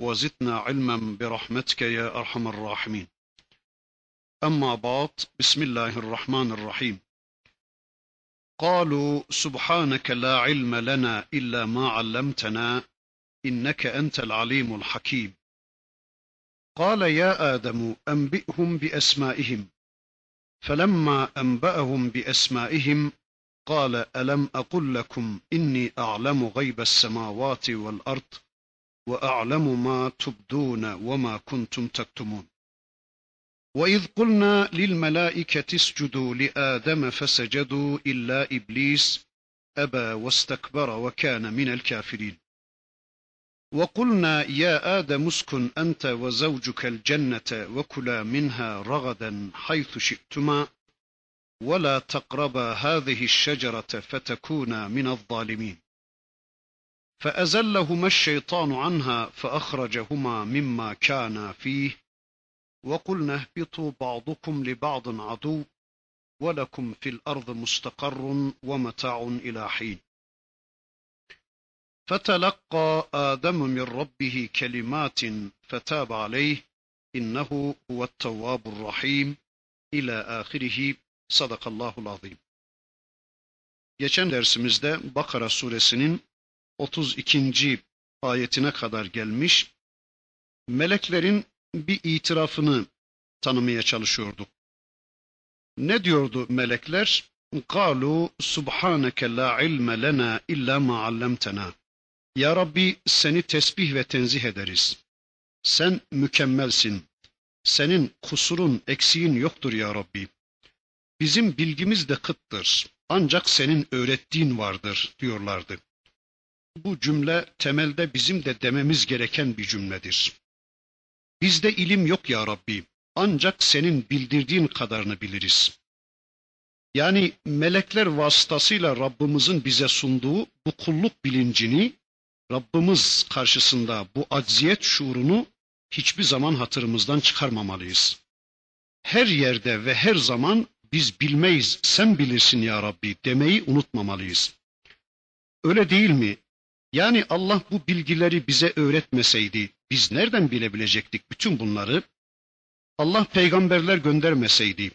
وزدنا علما برحمتك يا أرحم الراحمين. أما بعد بسم الله الرحمن الرحيم. قالوا سبحانك لا علم لنا إلا ما علمتنا إنك أنت العليم الحكيم. قال يا آدم أنبئهم بأسمائهم. فلما أنبأهم بأسمائهم قال ألم أقل لكم إني أعلم غيب السماوات والأرض وأعلم ما تبدون وما كنتم تكتمون. وإذ قلنا للملائكة اسجدوا لآدم فسجدوا إلا إبليس أبى واستكبر وكان من الكافرين. وقلنا يا آدم اسكن أنت وزوجك الجنة وكلا منها رغدا حيث شئتما ولا تقربا هذه الشجرة فتكونا من الظالمين. فأزلهما الشيطان عنها فأخرجهما مما كانا فيه وقلنا اهبطوا بعضكم لبعض عدو ولكم في الأرض مستقر ومتاع إلى حين. فتلقى آدم من ربه كلمات فتاب عليه إنه هو التواب الرحيم إلى آخره. صدق الله العظيم. Geçen dersimizde Bakara suresinin 32. ayetine kadar gelmiş. Meleklerin bir itirafını tanımaya çalışıyorduk. Ne diyordu melekler? قالوا سبحانك لا علم لنا إلا ما علمتنا. Ya Rabbi seni tesbih ve tenzih ederiz. Sen mükemmelsin. Senin kusurun, eksiğin yoktur ya Rabbi. Bizim bilgimiz de kıttır. Ancak senin öğrettiğin vardır diyorlardı. Bu cümle temelde bizim de dememiz gereken bir cümledir. Bizde ilim yok ya Rabbi. Ancak senin bildirdiğin kadarını biliriz. Yani melekler vasıtasıyla Rabbimizin bize sunduğu bu kulluk bilincini, Rabbimiz karşısında bu acziyet şuurunu hiçbir zaman hatırımızdan çıkarmamalıyız. Her yerde ve her zaman biz bilmeyiz, sen bilirsin ya Rabbi demeyi unutmamalıyız. Öyle değil mi? Yani Allah bu bilgileri bize öğretmeseydi biz nereden bilebilecektik bütün bunları? Allah peygamberler göndermeseydi,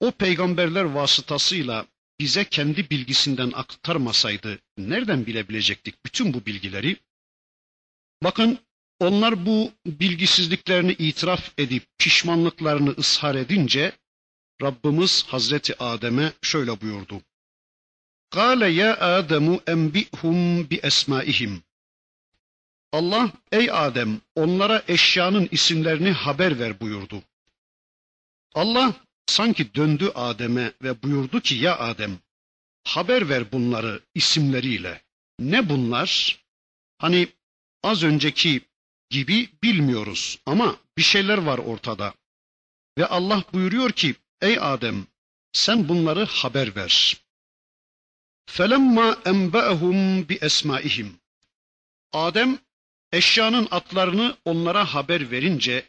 o peygamberler vasıtasıyla bize kendi bilgisinden aktarmasaydı nereden bilebilecektik bütün bu bilgileri? Bakın onlar bu bilgisizliklerini itiraf edip pişmanlıklarını ishar edince Rabbimiz Hazreti Adem'e şöyle buyurdu. Kale ya Ademu enbihum bi esmaihim. Allah ey Adem onlara eşyanın isimlerini haber ver buyurdu. Allah sanki döndü Adem'e ve buyurdu ki ya Adem haber ver bunları isimleriyle. Ne bunlar? Hani az önceki gibi bilmiyoruz ama bir şeyler var ortada. Ve Allah buyuruyor ki ey Adem sen bunları haber ver. Felemma enba'ahum bi esmaihim. Adem eşyanın atlarını onlara haber verince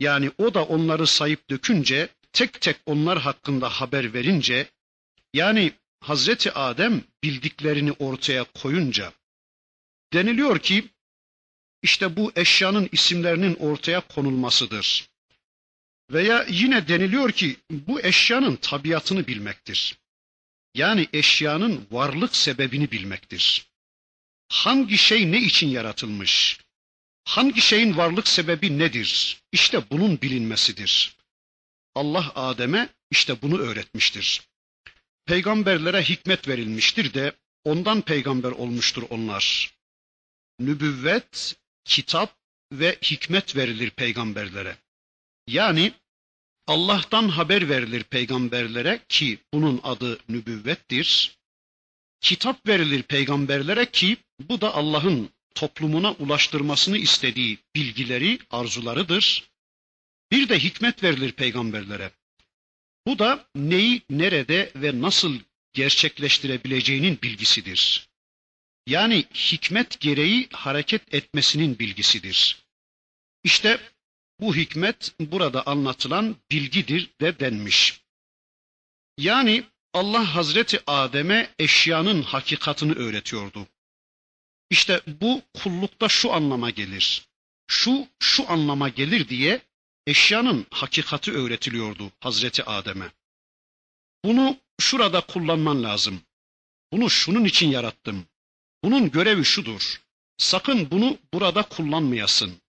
yani o da onları sayıp dökünce tek tek onlar hakkında haber verince yani Hazreti Adem bildiklerini ortaya koyunca deniliyor ki işte bu eşyanın isimlerinin ortaya konulmasıdır. Veya yine deniliyor ki bu eşyanın tabiatını bilmektir. Yani eşyanın varlık sebebini bilmektir. Hangi şey ne için yaratılmış? Hangi şeyin varlık sebebi nedir? İşte bunun bilinmesidir. Allah Adem'e işte bunu öğretmiştir. Peygamberlere hikmet verilmiştir de ondan peygamber olmuştur onlar. Nübüvvet, kitap ve hikmet verilir peygamberlere. Yani Allah'tan haber verilir peygamberlere ki bunun adı nübüvvettir. Kitap verilir peygamberlere ki bu da Allah'ın toplumuna ulaştırmasını istediği bilgileri, arzularıdır. Bir de hikmet verilir peygamberlere. Bu da neyi nerede ve nasıl gerçekleştirebileceğinin bilgisidir. Yani hikmet gereği hareket etmesinin bilgisidir. İşte bu hikmet burada anlatılan bilgidir de denmiş. Yani Allah Hazreti Adem'e eşyanın hakikatini öğretiyordu. İşte bu kullukta şu anlama gelir. Şu şu anlama gelir diye eşyanın hakikati öğretiliyordu Hazreti Adem'e. Bunu şurada kullanman lazım. Bunu şunun için yarattım. Bunun görevi şudur. Sakın bunu burada kullanmayasın.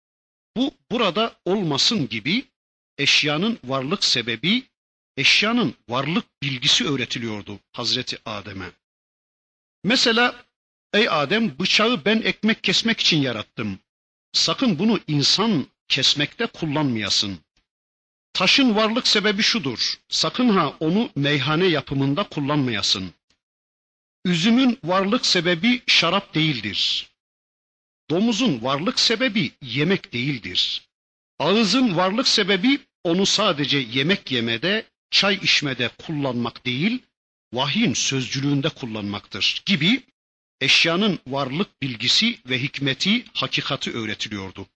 Bu burada olmasın gibi eşyanın varlık sebebi, eşyanın varlık bilgisi öğretiliyordu Hazreti Adem'e. Mesela ey Adem bıçağı ben ekmek kesmek için yarattım. Sakın bunu insan kesmekte kullanmayasın. Taşın varlık sebebi şudur. Sakın ha onu meyhane yapımında kullanmayasın. Üzümün varlık sebebi şarap değildir. Domuzun varlık sebebi yemek değildir. Ağızın varlık sebebi onu sadece yemek yemede, çay içmede kullanmak değil, vahyin sözcülüğünde kullanmaktır gibi eşyanın varlık bilgisi ve hikmeti, hakikati öğretiliyordu.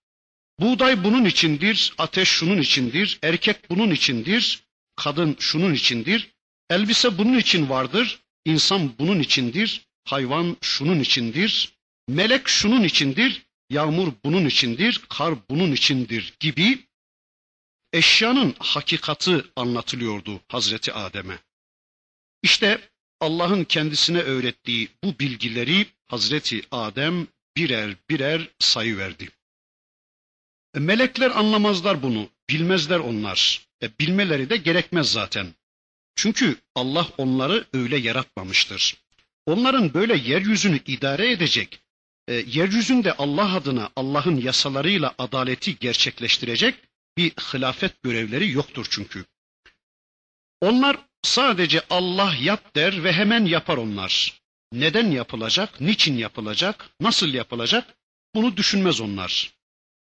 Buğday bunun içindir, ateş şunun içindir, erkek bunun içindir, kadın şunun içindir, elbise bunun için vardır, insan bunun içindir, hayvan şunun içindir, melek şunun içindir, yağmur bunun içindir, kar bunun içindir gibi eşyanın hakikati anlatılıyordu Hazreti Adem'e. İşte Allah'ın kendisine öğrettiği bu bilgileri Hazreti Adem birer birer sayıverdi. E, melekler anlamazlar bunu, bilmezler onlar. E, bilmeleri de gerekmez zaten. Çünkü Allah onları öyle yaratmamıştır. Onların böyle yeryüzünü idare edecek, e, yeryüzünde Allah adına Allah'ın yasalarıyla adaleti gerçekleştirecek bir hilafet görevleri yoktur çünkü. Onlar sadece Allah yap der ve hemen yapar onlar. Neden yapılacak, niçin yapılacak, nasıl yapılacak bunu düşünmez onlar.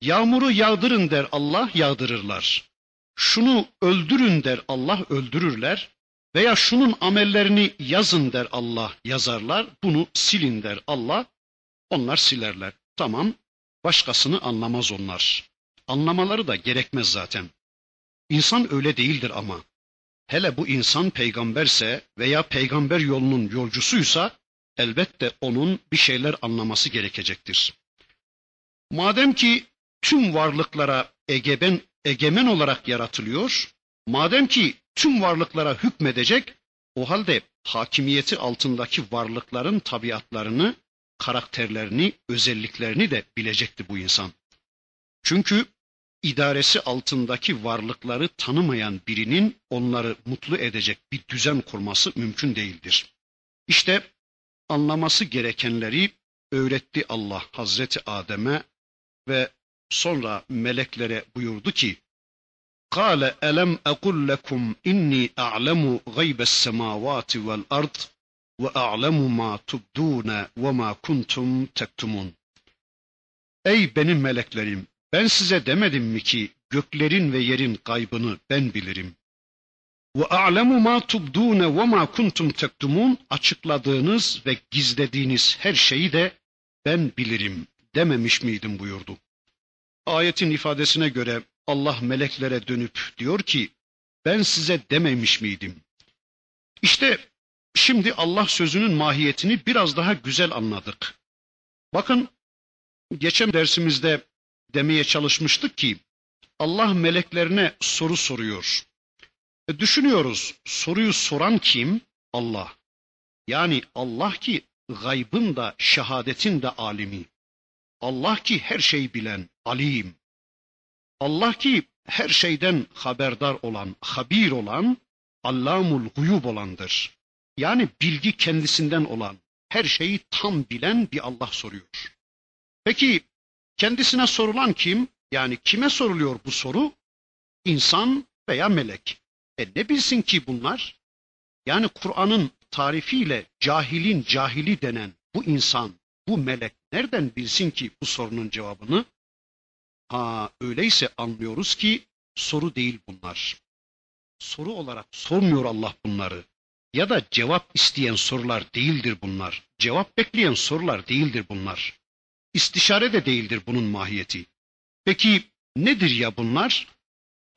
Yağmuru yağdırın der Allah, yağdırırlar. Şunu öldürün der Allah, öldürürler. Veya şunun amellerini yazın der Allah, yazarlar. Bunu silin der Allah, onlar silerler. Tamam, başkasını anlamaz onlar. Anlamaları da gerekmez zaten. İnsan öyle değildir ama. Hele bu insan peygamberse veya peygamber yolunun yolcusuysa elbette onun bir şeyler anlaması gerekecektir. Madem ki tüm varlıklara egemen, egemen olarak yaratılıyor, madem ki tüm varlıklara hükmedecek, o halde hakimiyeti altındaki varlıkların tabiatlarını, karakterlerini, özelliklerini de bilecekti bu insan. Çünkü idaresi altındaki varlıkları tanımayan birinin onları mutlu edecek bir düzen kurması mümkün değildir. İşte anlaması gerekenleri öğretti Allah Hazreti Adem'e ve sonra meleklere buyurdu ki قال ألم أقل لكم إني أعلم غيب السماوات والأرض وأعلم ما تبدون وما كنتم تكتمون Ey benim meleklerim ben size demedim mi ki göklerin ve yerin gaybını ben bilirim. Ve a'lemu ma tubdun ve ma kuntum tektumun açıkladığınız ve gizlediğiniz her şeyi de ben bilirim dememiş miydim buyurdu. Ayetin ifadesine göre Allah meleklere dönüp diyor ki ben size dememiş miydim? İşte şimdi Allah sözünün mahiyetini biraz daha güzel anladık. Bakın geçen dersimizde demeye çalışmıştık ki Allah meleklerine soru soruyor. E, düşünüyoruz soruyu soran kim? Allah. Yani Allah ki gaybın da şehadetin de alimi. Allah ki her şeyi bilen, alim. Allah ki her şeyden haberdar olan, habir olan, allamul guyub olandır. Yani bilgi kendisinden olan, her şeyi tam bilen bir Allah soruyor. Peki kendisine sorulan kim? Yani kime soruluyor bu soru? İnsan veya melek. E ne bilsin ki bunlar? Yani Kur'an'ın tarifiyle cahilin cahili denen bu insan, bu melek nereden bilsin ki bu sorunun cevabını? Ha öyleyse anlıyoruz ki soru değil bunlar. Soru olarak sormuyor Allah bunları. Ya da cevap isteyen sorular değildir bunlar. Cevap bekleyen sorular değildir bunlar. İstişare de değildir bunun mahiyeti. Peki nedir ya bunlar?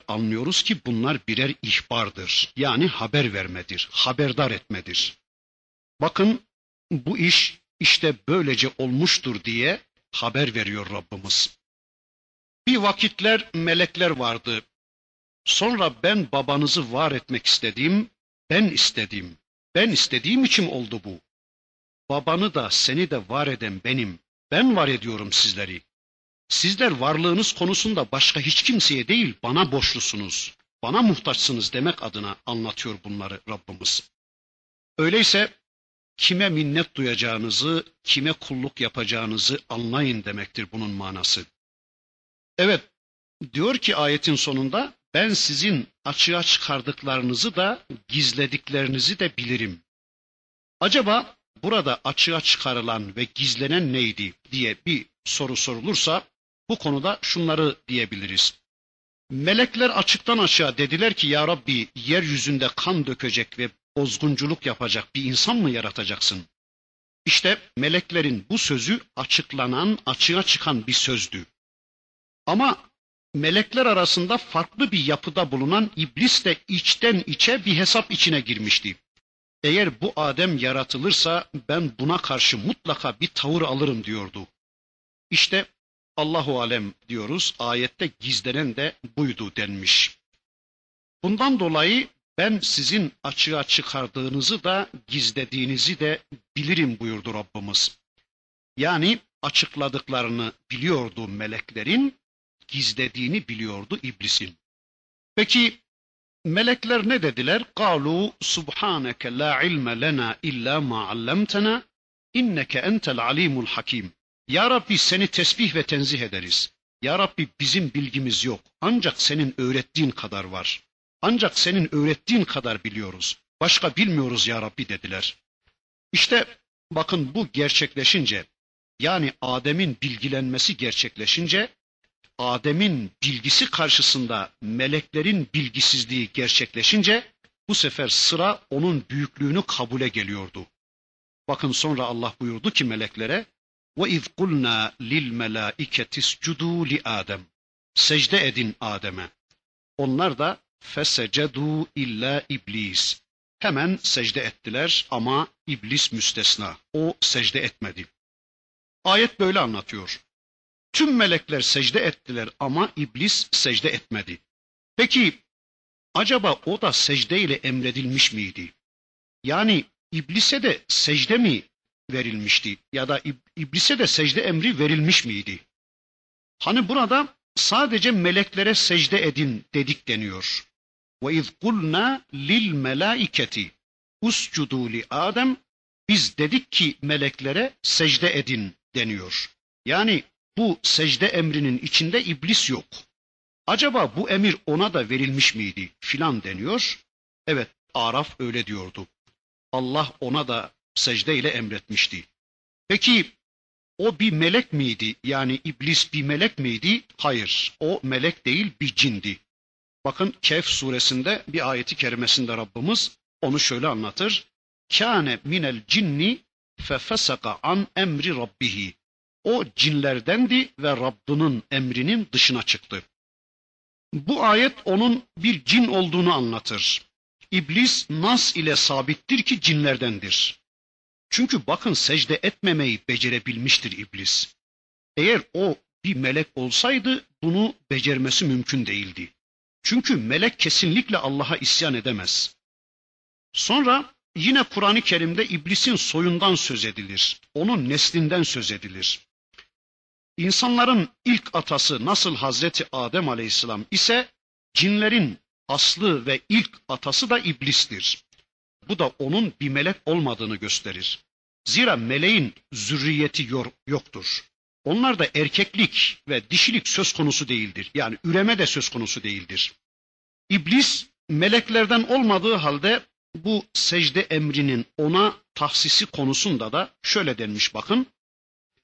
Anlıyoruz ki bunlar birer ihbardır. Yani haber vermedir, haberdar etmedir. Bakın bu iş işte böylece olmuştur diye haber veriyor Rabbimiz. Bir vakitler melekler vardı. Sonra ben babanızı var etmek istedim, ben istedim. Ben istediğim için oldu bu. Babanı da seni de var eden benim. Ben var ediyorum sizleri. Sizler varlığınız konusunda başka hiç kimseye değil bana borçlusunuz. Bana muhtaçsınız demek adına anlatıyor bunları Rabbimiz. Öyleyse kime minnet duyacağınızı, kime kulluk yapacağınızı anlayın demektir bunun manası. Evet, diyor ki ayetin sonunda ben sizin açığa çıkardıklarınızı da gizlediklerinizi de bilirim. Acaba burada açığa çıkarılan ve gizlenen neydi diye bir soru sorulursa bu konuda şunları diyebiliriz. Melekler açıktan aşağı dediler ki ya Rabbi yeryüzünde kan dökecek ve bozgunculuk yapacak bir insan mı yaratacaksın? İşte meleklerin bu sözü açıklanan, açığa çıkan bir sözdü. Ama melekler arasında farklı bir yapıda bulunan iblis de içten içe bir hesap içine girmişti. Eğer bu Adem yaratılırsa ben buna karşı mutlaka bir tavır alırım diyordu. İşte Allahu alem diyoruz. Ayette gizlenen de buydu denmiş. Bundan dolayı ben sizin açığa çıkardığınızı da gizlediğinizi de bilirim buyurdu Rabbimiz. Yani açıkladıklarını biliyordu meleklerin, gizlediğini biliyordu iblisin. Peki melekler ne dediler? Kalu subhaneke la ilme lena illa ma allamtena inneke entel alimul hakim. Ya Rabbi seni tesbih ve tenzih ederiz. Ya Rabbi bizim bilgimiz yok. Ancak senin öğrettiğin kadar var. Ancak senin öğrettiğin kadar biliyoruz. Başka bilmiyoruz ya Rabbi dediler. İşte bakın bu gerçekleşince yani Adem'in bilgilenmesi gerçekleşince Adem'in bilgisi karşısında meleklerin bilgisizliği gerçekleşince bu sefer sıra onun büyüklüğünü kabule geliyordu. Bakın sonra Allah buyurdu ki meleklere ve iz kulna lil melaiketi iscudu li Adem. Secde edin Adem'e. Onlar da fesecedu illa iblis. Hemen secde ettiler ama iblis müstesna. O secde etmedi. Ayet böyle anlatıyor. Tüm melekler secde ettiler ama iblis secde etmedi. Peki acaba o da secdeyle emredilmiş miydi? Yani iblise de secde mi verilmişti ya da iblise de secde emri verilmiş miydi? Hani burada sadece meleklere secde edin dedik deniyor. Ve iz kulna lil melaiketi uscudu li Adem biz dedik ki meleklere secde edin deniyor. Yani bu secde emrinin içinde iblis yok. Acaba bu emir ona da verilmiş miydi filan deniyor. Evet Araf öyle diyordu. Allah ona da secde ile emretmişti. Peki o bir melek miydi? Yani iblis bir melek miydi? Hayır. O melek değil bir cindi. Bakın Kehf suresinde bir ayeti kerimesinde Rabbimiz onu şöyle anlatır. Kâne minel cinni fefesaka an emri rabbihi. O cinlerdendi ve Rabbinin emrinin dışına çıktı. Bu ayet onun bir cin olduğunu anlatır. İblis nas ile sabittir ki cinlerdendir. Çünkü bakın secde etmemeyi becerebilmiştir iblis. Eğer o bir melek olsaydı bunu becermesi mümkün değildi. Çünkü melek kesinlikle Allah'a isyan edemez. Sonra yine Kur'an-ı Kerim'de iblisin soyundan söz edilir. Onun neslinden söz edilir. İnsanların ilk atası nasıl Hazreti Adem Aleyhisselam ise cinlerin aslı ve ilk atası da iblistir. Bu da onun bir melek olmadığını gösterir. Zira meleğin zürriyeti yoktur. Onlarda erkeklik ve dişilik söz konusu değildir. Yani üreme de söz konusu değildir. İblis meleklerden olmadığı halde bu secde emrinin ona tahsisi konusunda da şöyle denmiş bakın.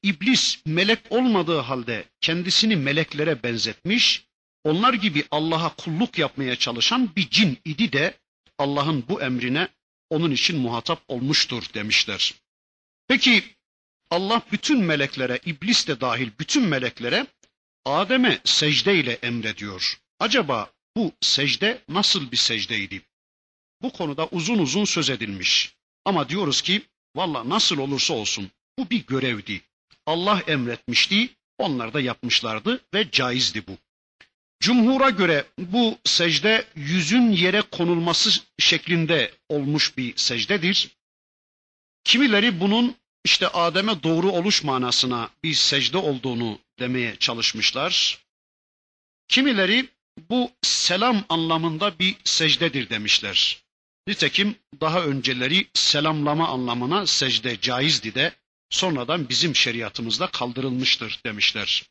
İblis melek olmadığı halde kendisini meleklere benzetmiş onlar gibi Allah'a kulluk yapmaya çalışan bir cin idi de Allah'ın bu emrine onun için muhatap olmuştur demişler. Peki Allah bütün meleklere, iblis de dahil bütün meleklere Adem'e secde ile emrediyor. Acaba bu secde nasıl bir secdeydi? Bu konuda uzun uzun söz edilmiş. Ama diyoruz ki valla nasıl olursa olsun bu bir görevdi. Allah emretmişti, onlar da yapmışlardı ve caizdi bu. Cumhura göre bu secde yüzün yere konulması şeklinde olmuş bir secdedir. Kimileri bunun işte Adem'e doğru oluş manasına bir secde olduğunu demeye çalışmışlar. Kimileri bu selam anlamında bir secdedir demişler. Nitekim daha önceleri selamlama anlamına secde caizdi de sonradan bizim şeriatımızda kaldırılmıştır demişler.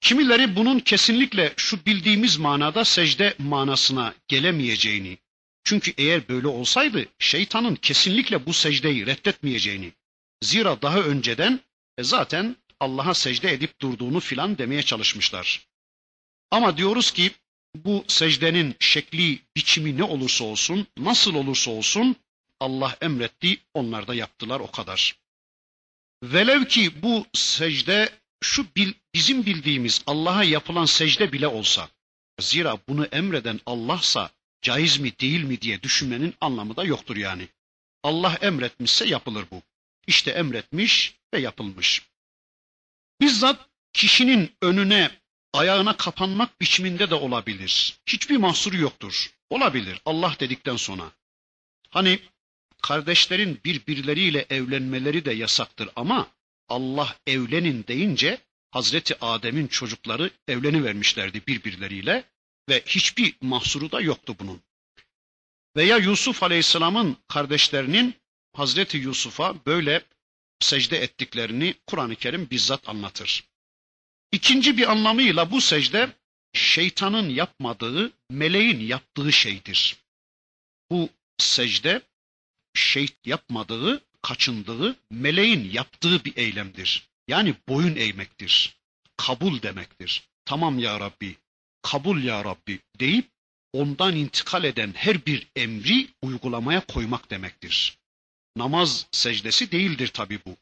Kimileri bunun kesinlikle şu bildiğimiz manada secde manasına gelemeyeceğini, çünkü eğer böyle olsaydı şeytanın kesinlikle bu secdeyi reddetmeyeceğini, zira daha önceden e zaten Allah'a secde edip durduğunu filan demeye çalışmışlar. Ama diyoruz ki bu secdenin şekli, biçimi ne olursa olsun, nasıl olursa olsun Allah emretti, onlar da yaptılar o kadar. Velev ki bu secde şu bil, bizim bildiğimiz Allah'a yapılan secde bile olsa, zira bunu emreden Allah'sa caiz mi değil mi diye düşünmenin anlamı da yoktur yani. Allah emretmişse yapılır bu. İşte emretmiş ve yapılmış. Bizzat kişinin önüne, ayağına kapanmak biçiminde de olabilir. Hiçbir mahsuru yoktur. Olabilir Allah dedikten sonra. Hani kardeşlerin birbirleriyle evlenmeleri de yasaktır ama Allah evlenin deyince Hazreti Adem'in çocukları evlenivermişlerdi birbirleriyle ve hiçbir mahsuru da yoktu bunun. Veya Yusuf Aleyhisselam'ın kardeşlerinin Hazreti Yusuf'a böyle secde ettiklerini Kur'an-ı Kerim bizzat anlatır. İkinci bir anlamıyla bu secde şeytanın yapmadığı, meleğin yaptığı şeydir. Bu secde şey yapmadığı, kaçındığı, meleğin yaptığı bir eylemdir. Yani boyun eğmektir. Kabul demektir. Tamam ya Rabbi, kabul ya Rabbi deyip ondan intikal eden her bir emri uygulamaya koymak demektir. Namaz secdesi değildir tabi bu.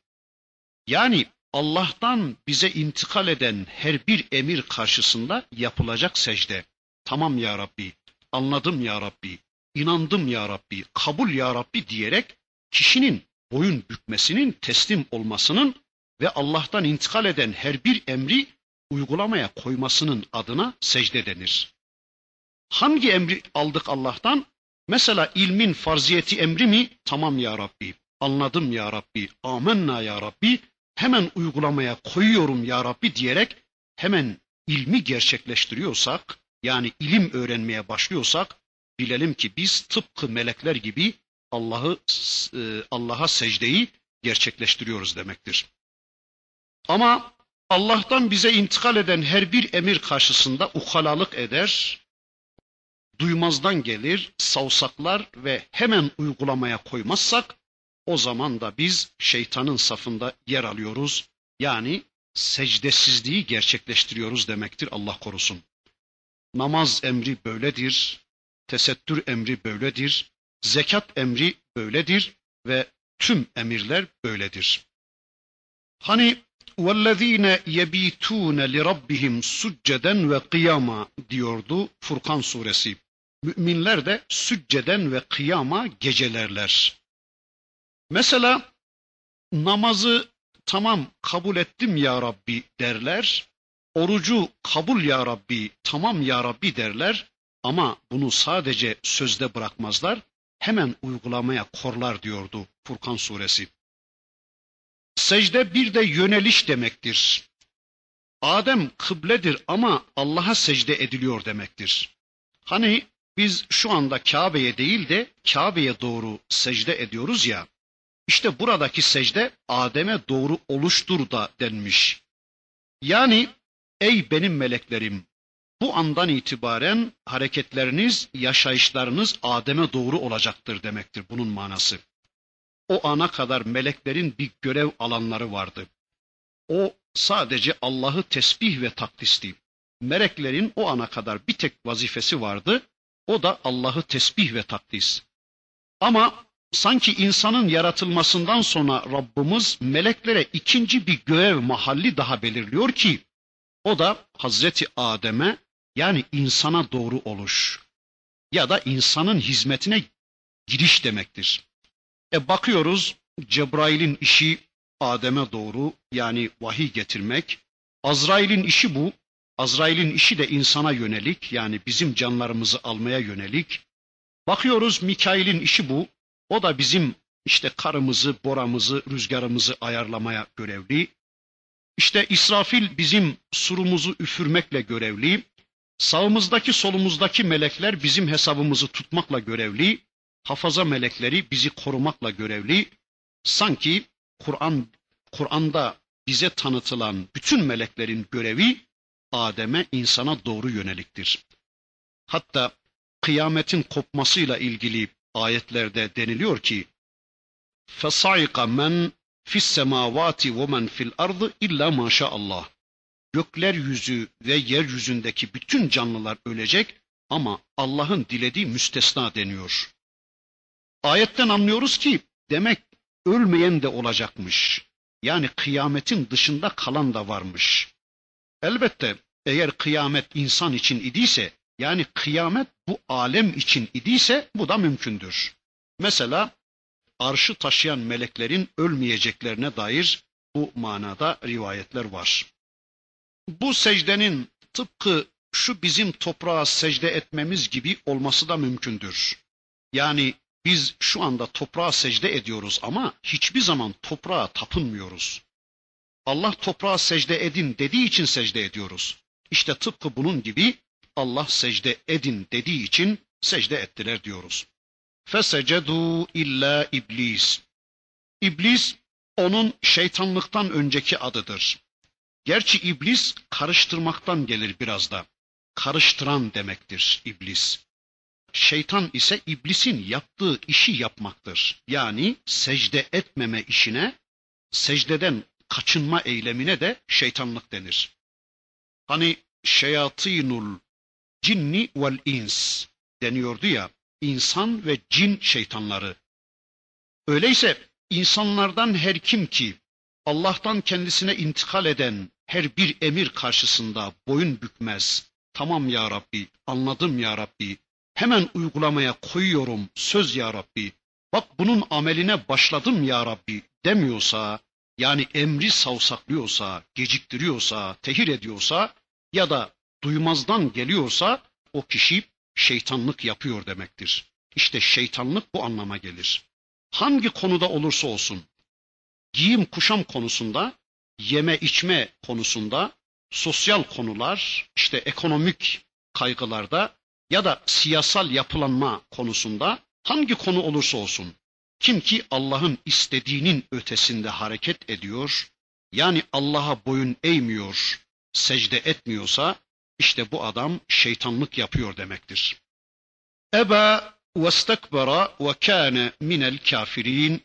Yani Allah'tan bize intikal eden her bir emir karşısında yapılacak secde. Tamam ya Rabbi, anladım ya Rabbi, inandım ya Rabbi, kabul ya Rabbi diyerek kişinin boyun bükmesinin, teslim olmasının ve Allah'tan intikal eden her bir emri uygulamaya koymasının adına secde denir. Hangi emri aldık Allah'tan? Mesela ilmin farziyeti emri mi? Tamam ya Rabbi, anladım ya Rabbi, amenna ya Rabbi, hemen uygulamaya koyuyorum ya Rabbi diyerek hemen ilmi gerçekleştiriyorsak, yani ilim öğrenmeye başlıyorsak, bilelim ki biz tıpkı melekler gibi Allah'ı e, Allah'a secdeyi gerçekleştiriyoruz demektir. Ama Allah'tan bize intikal eden her bir emir karşısında ukalalık eder, duymazdan gelir, savsaklar ve hemen uygulamaya koymazsak o zaman da biz şeytanın safında yer alıyoruz. Yani secdesizliği gerçekleştiriyoruz demektir Allah korusun. Namaz emri böyledir, tesettür emri böyledir, zekat emri böyledir ve tüm emirler böyledir. Hani وَالَّذ۪ينَ يَب۪يتُونَ لِرَبِّهِمْ سُجَّدًا ve kıyama diyordu Furkan suresi. Müminler de sücceden ve kıyama gecelerler. Mesela namazı tamam kabul ettim ya Rabbi derler. Orucu kabul ya Rabbi, tamam ya Rabbi derler. Ama bunu sadece sözde bırakmazlar. Hemen uygulamaya korlar diyordu Furkan suresi. Secde bir de yöneliş demektir. Adem kıbledir ama Allah'a secde ediliyor demektir. Hani biz şu anda Kabe'ye değil de Kabe'ye doğru secde ediyoruz ya. İşte buradaki secde Adem'e doğru oluştur da denmiş. Yani ey benim meleklerim bu andan itibaren hareketleriniz, yaşayışlarınız Adem'e doğru olacaktır demektir bunun manası. O ana kadar meleklerin bir görev alanları vardı. O sadece Allah'ı tesbih ve takdisti. meleklerin o ana kadar bir tek vazifesi vardı. O da Allah'ı tesbih ve takdis. Ama sanki insanın yaratılmasından sonra Rabbimiz meleklere ikinci bir görev mahalli daha belirliyor ki o da Hazreti Adem'e yani insana doğru oluş ya da insanın hizmetine giriş demektir. E bakıyoruz Cebrail'in işi Adem'e doğru yani vahiy getirmek. Azrail'in işi bu. Azrail'in işi de insana yönelik yani bizim canlarımızı almaya yönelik. Bakıyoruz Mikail'in işi bu. O da bizim işte karımızı, boramızı, rüzgarımızı ayarlamaya görevli. İşte İsrafil bizim surumuzu üfürmekle görevli. Sağımızdaki solumuzdaki melekler bizim hesabımızı tutmakla görevli. Hafaza melekleri bizi korumakla görevli. Sanki Kur'an Kur'an'da bize tanıtılan bütün meleklerin görevi Adem'e insana doğru yöneliktir. Hatta kıyametin kopmasıyla ilgili ayetlerde deniliyor ki فَصَعِقَ مَنْ fis semavati ve men fil ardı illa maşallah. Gökler yüzü ve yeryüzündeki bütün canlılar ölecek ama Allah'ın dilediği müstesna deniyor. Ayetten anlıyoruz ki demek ölmeyen de olacakmış. Yani kıyametin dışında kalan da varmış. Elbette eğer kıyamet insan için idiyse yani kıyamet bu alem için idiyse bu da mümkündür. Mesela arşı taşıyan meleklerin ölmeyeceklerine dair bu manada rivayetler var. Bu secdenin tıpkı şu bizim toprağa secde etmemiz gibi olması da mümkündür. Yani biz şu anda toprağa secde ediyoruz ama hiçbir zaman toprağa tapınmıyoruz. Allah toprağa secde edin dediği için secde ediyoruz. İşte tıpkı bunun gibi Allah secde edin dediği için secde ettiler diyoruz. Fesecedu illa iblis. İblis onun şeytanlıktan önceki adıdır. Gerçi iblis karıştırmaktan gelir biraz da. Karıştıran demektir iblis. Şeytan ise iblisin yaptığı işi yapmaktır. Yani secde etmeme işine, secdeden kaçınma eylemine de şeytanlık denir. Hani şeyatinul cinni vel ins deniyordu ya, insan ve cin şeytanları. Öyleyse insanlardan her kim ki Allah'tan kendisine intikal eden her bir emir karşısında boyun bükmez. Tamam ya Rabbi, anladım ya Rabbi, hemen uygulamaya koyuyorum söz ya Rabbi. Bak bunun ameline başladım ya Rabbi demiyorsa, yani emri savsaklıyorsa, geciktiriyorsa, tehir ediyorsa ya da duymazdan geliyorsa o kişi şeytanlık yapıyor demektir. İşte şeytanlık bu anlama gelir. Hangi konuda olursa olsun, giyim kuşam konusunda, yeme içme konusunda, sosyal konular, işte ekonomik kaygılarda ya da siyasal yapılanma konusunda hangi konu olursa olsun, kim ki Allah'ın istediğinin ötesinde hareket ediyor, yani Allah'a boyun eğmiyor, secde etmiyorsa, işte bu adam şeytanlık yapıyor demektir. Eba vestekbera ve kâne minel kafirin.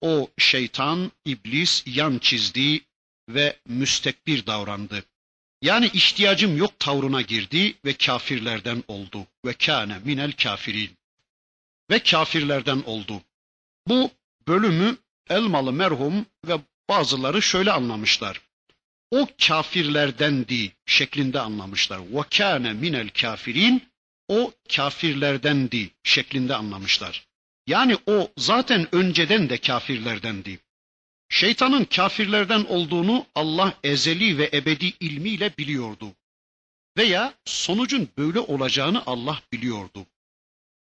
O şeytan, iblis yan çizdi ve müstekbir davrandı. Yani ihtiyacım yok tavrına girdi ve kafirlerden oldu. Ve kâne minel kafirin. Ve kafirlerden oldu. Bu bölümü Elmalı merhum ve bazıları şöyle anlamışlar. O kafirlerdendi şeklinde anlamışlar. Ve kâne minel kafirin. O kafirlerdendi şeklinde anlamışlar. Yani o zaten önceden de kafirlerdendi. Şeytanın kafirlerden olduğunu Allah ezeli ve ebedi ilmiyle biliyordu. Veya sonucun böyle olacağını Allah biliyordu.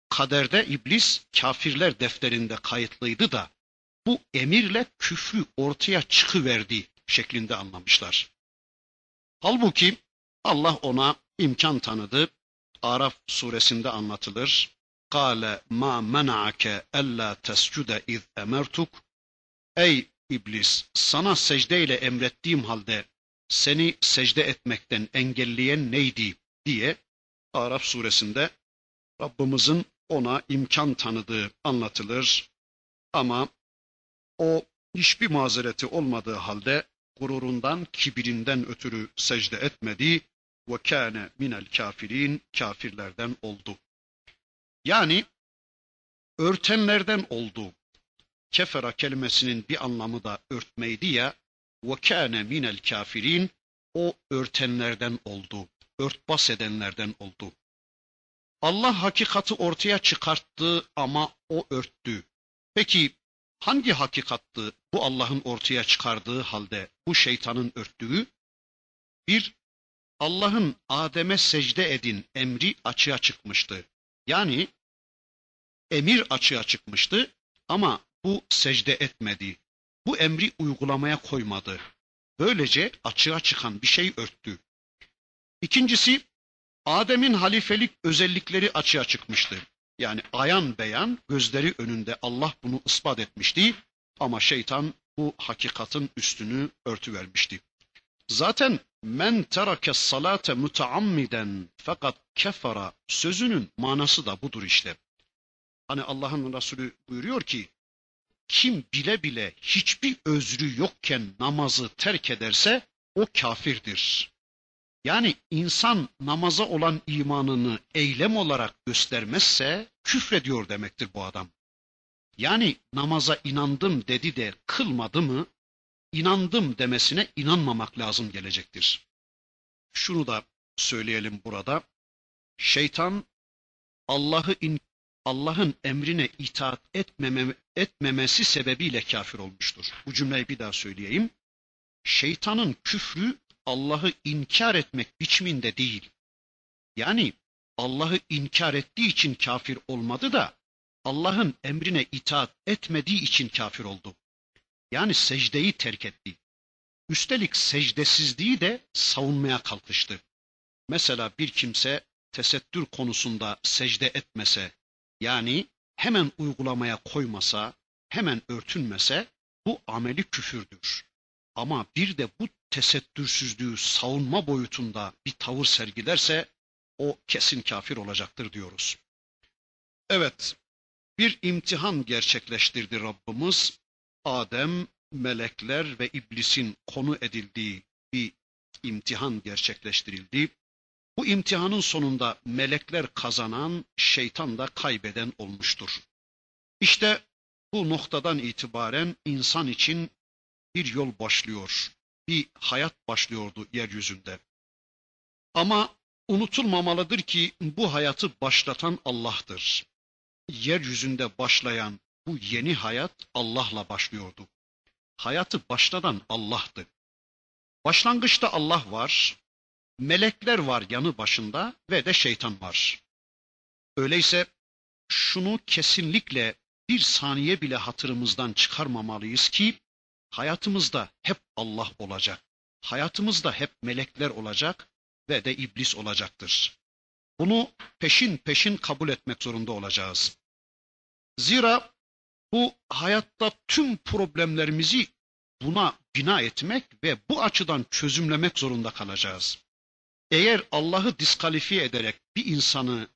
Kaderde iblis kafirler defterinde kayıtlıydı da bu emirle küfrü ortaya çıkıverdi şeklinde anlamışlar. Halbuki Allah ona imkan tanıdı. Araf suresinde anlatılır. Kale ma mena'ake ella tescude iz emertuk. Ey iblis sana secdeyle emrettiğim halde seni secde etmekten engelleyen neydi diye Araf suresinde Rabbimizin ona imkan tanıdığı anlatılır. Ama o hiçbir mazereti olmadığı halde gururundan, kibirinden ötürü secde etmedi. ve kâne minel kafirin kafirlerden oldu. Yani örtenlerden oldu. Kefera kelimesinin bir anlamı da örtmeydi ya ve kâne minel kafirin o örtenlerden oldu. Örtbas edenlerden oldu. Allah hakikati ortaya çıkarttı ama o örttü. Peki hangi hakikattı bu Allah'ın ortaya çıkardığı halde bu şeytanın örttüğü? Bir, Allah'ın Adem'e secde edin emri açığa çıkmıştı. Yani emir açığa çıkmıştı ama bu secde etmedi. Bu emri uygulamaya koymadı. Böylece açığa çıkan bir şey örttü. İkincisi Adem'in halifelik özellikleri açığa çıkmıştı. Yani ayan beyan gözleri önünde Allah bunu ispat etmişti ama şeytan bu hakikatin üstünü örtü vermişti. Zaten men terake salate mutaammiden fakat kefara sözünün manası da budur işte. Hani Allah'ın Resulü buyuruyor ki kim bile bile hiçbir özrü yokken namazı terk ederse o kafirdir. Yani insan namaza olan imanını eylem olarak göstermezse küfrediyor demektir bu adam. Yani namaza inandım dedi de kılmadı mı, inandım demesine inanmamak lazım gelecektir. Şunu da söyleyelim burada. Şeytan Allah'ı Allah'ın emrine itaat etmeme, etmemesi sebebiyle kafir olmuştur. Bu cümleyi bir daha söyleyeyim. Şeytanın küfrü Allah'ı inkar etmek biçiminde değil. Yani Allah'ı inkar ettiği için kafir olmadı da Allah'ın emrine itaat etmediği için kafir oldu. Yani secdeyi terk etti. Üstelik secdesizliği de savunmaya kalkıştı. Mesela bir kimse tesettür konusunda secde etmese, yani hemen uygulamaya koymasa, hemen örtünmese bu ameli küfürdür. Ama bir de bu tesettürsüzlüğü savunma boyutunda bir tavır sergilerse o kesin kafir olacaktır diyoruz. Evet, bir imtihan gerçekleştirdi Rabbimiz. Adem, melekler ve iblisin konu edildiği bir imtihan gerçekleştirildi. Bu imtihanın sonunda melekler kazanan, şeytan da kaybeden olmuştur. İşte bu noktadan itibaren insan için bir yol başlıyor, bir hayat başlıyordu yeryüzünde. Ama unutulmamalıdır ki bu hayatı başlatan Allah'tır. Yeryüzünde başlayan bu yeni hayat Allah'la başlıyordu. Hayatı başlatan Allah'tı. Başlangıçta Allah var, melekler var yanı başında ve de şeytan var. Öyleyse şunu kesinlikle bir saniye bile hatırımızdan çıkarmamalıyız ki hayatımızda hep Allah olacak. Hayatımızda hep melekler olacak ve de iblis olacaktır. Bunu peşin peşin kabul etmek zorunda olacağız. Zira bu hayatta tüm problemlerimizi buna bina etmek ve bu açıdan çözümlemek zorunda kalacağız. Eğer Allah'ı diskalifiye ederek bir insanı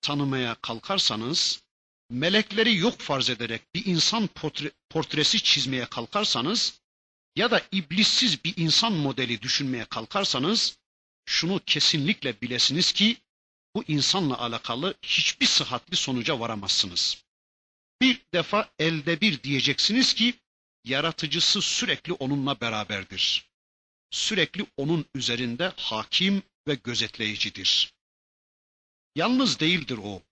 tanımaya kalkarsanız, melekleri yok farz ederek bir insan portre, portresi çizmeye kalkarsanız ya da iblissiz bir insan modeli düşünmeye kalkarsanız şunu kesinlikle bilesiniz ki bu insanla alakalı hiçbir sıhhatli sonuca varamazsınız. Bir defa elde bir diyeceksiniz ki yaratıcısı sürekli onunla beraberdir. Sürekli onun üzerinde hakim ve gözetleyicidir. Yalnız değildir o.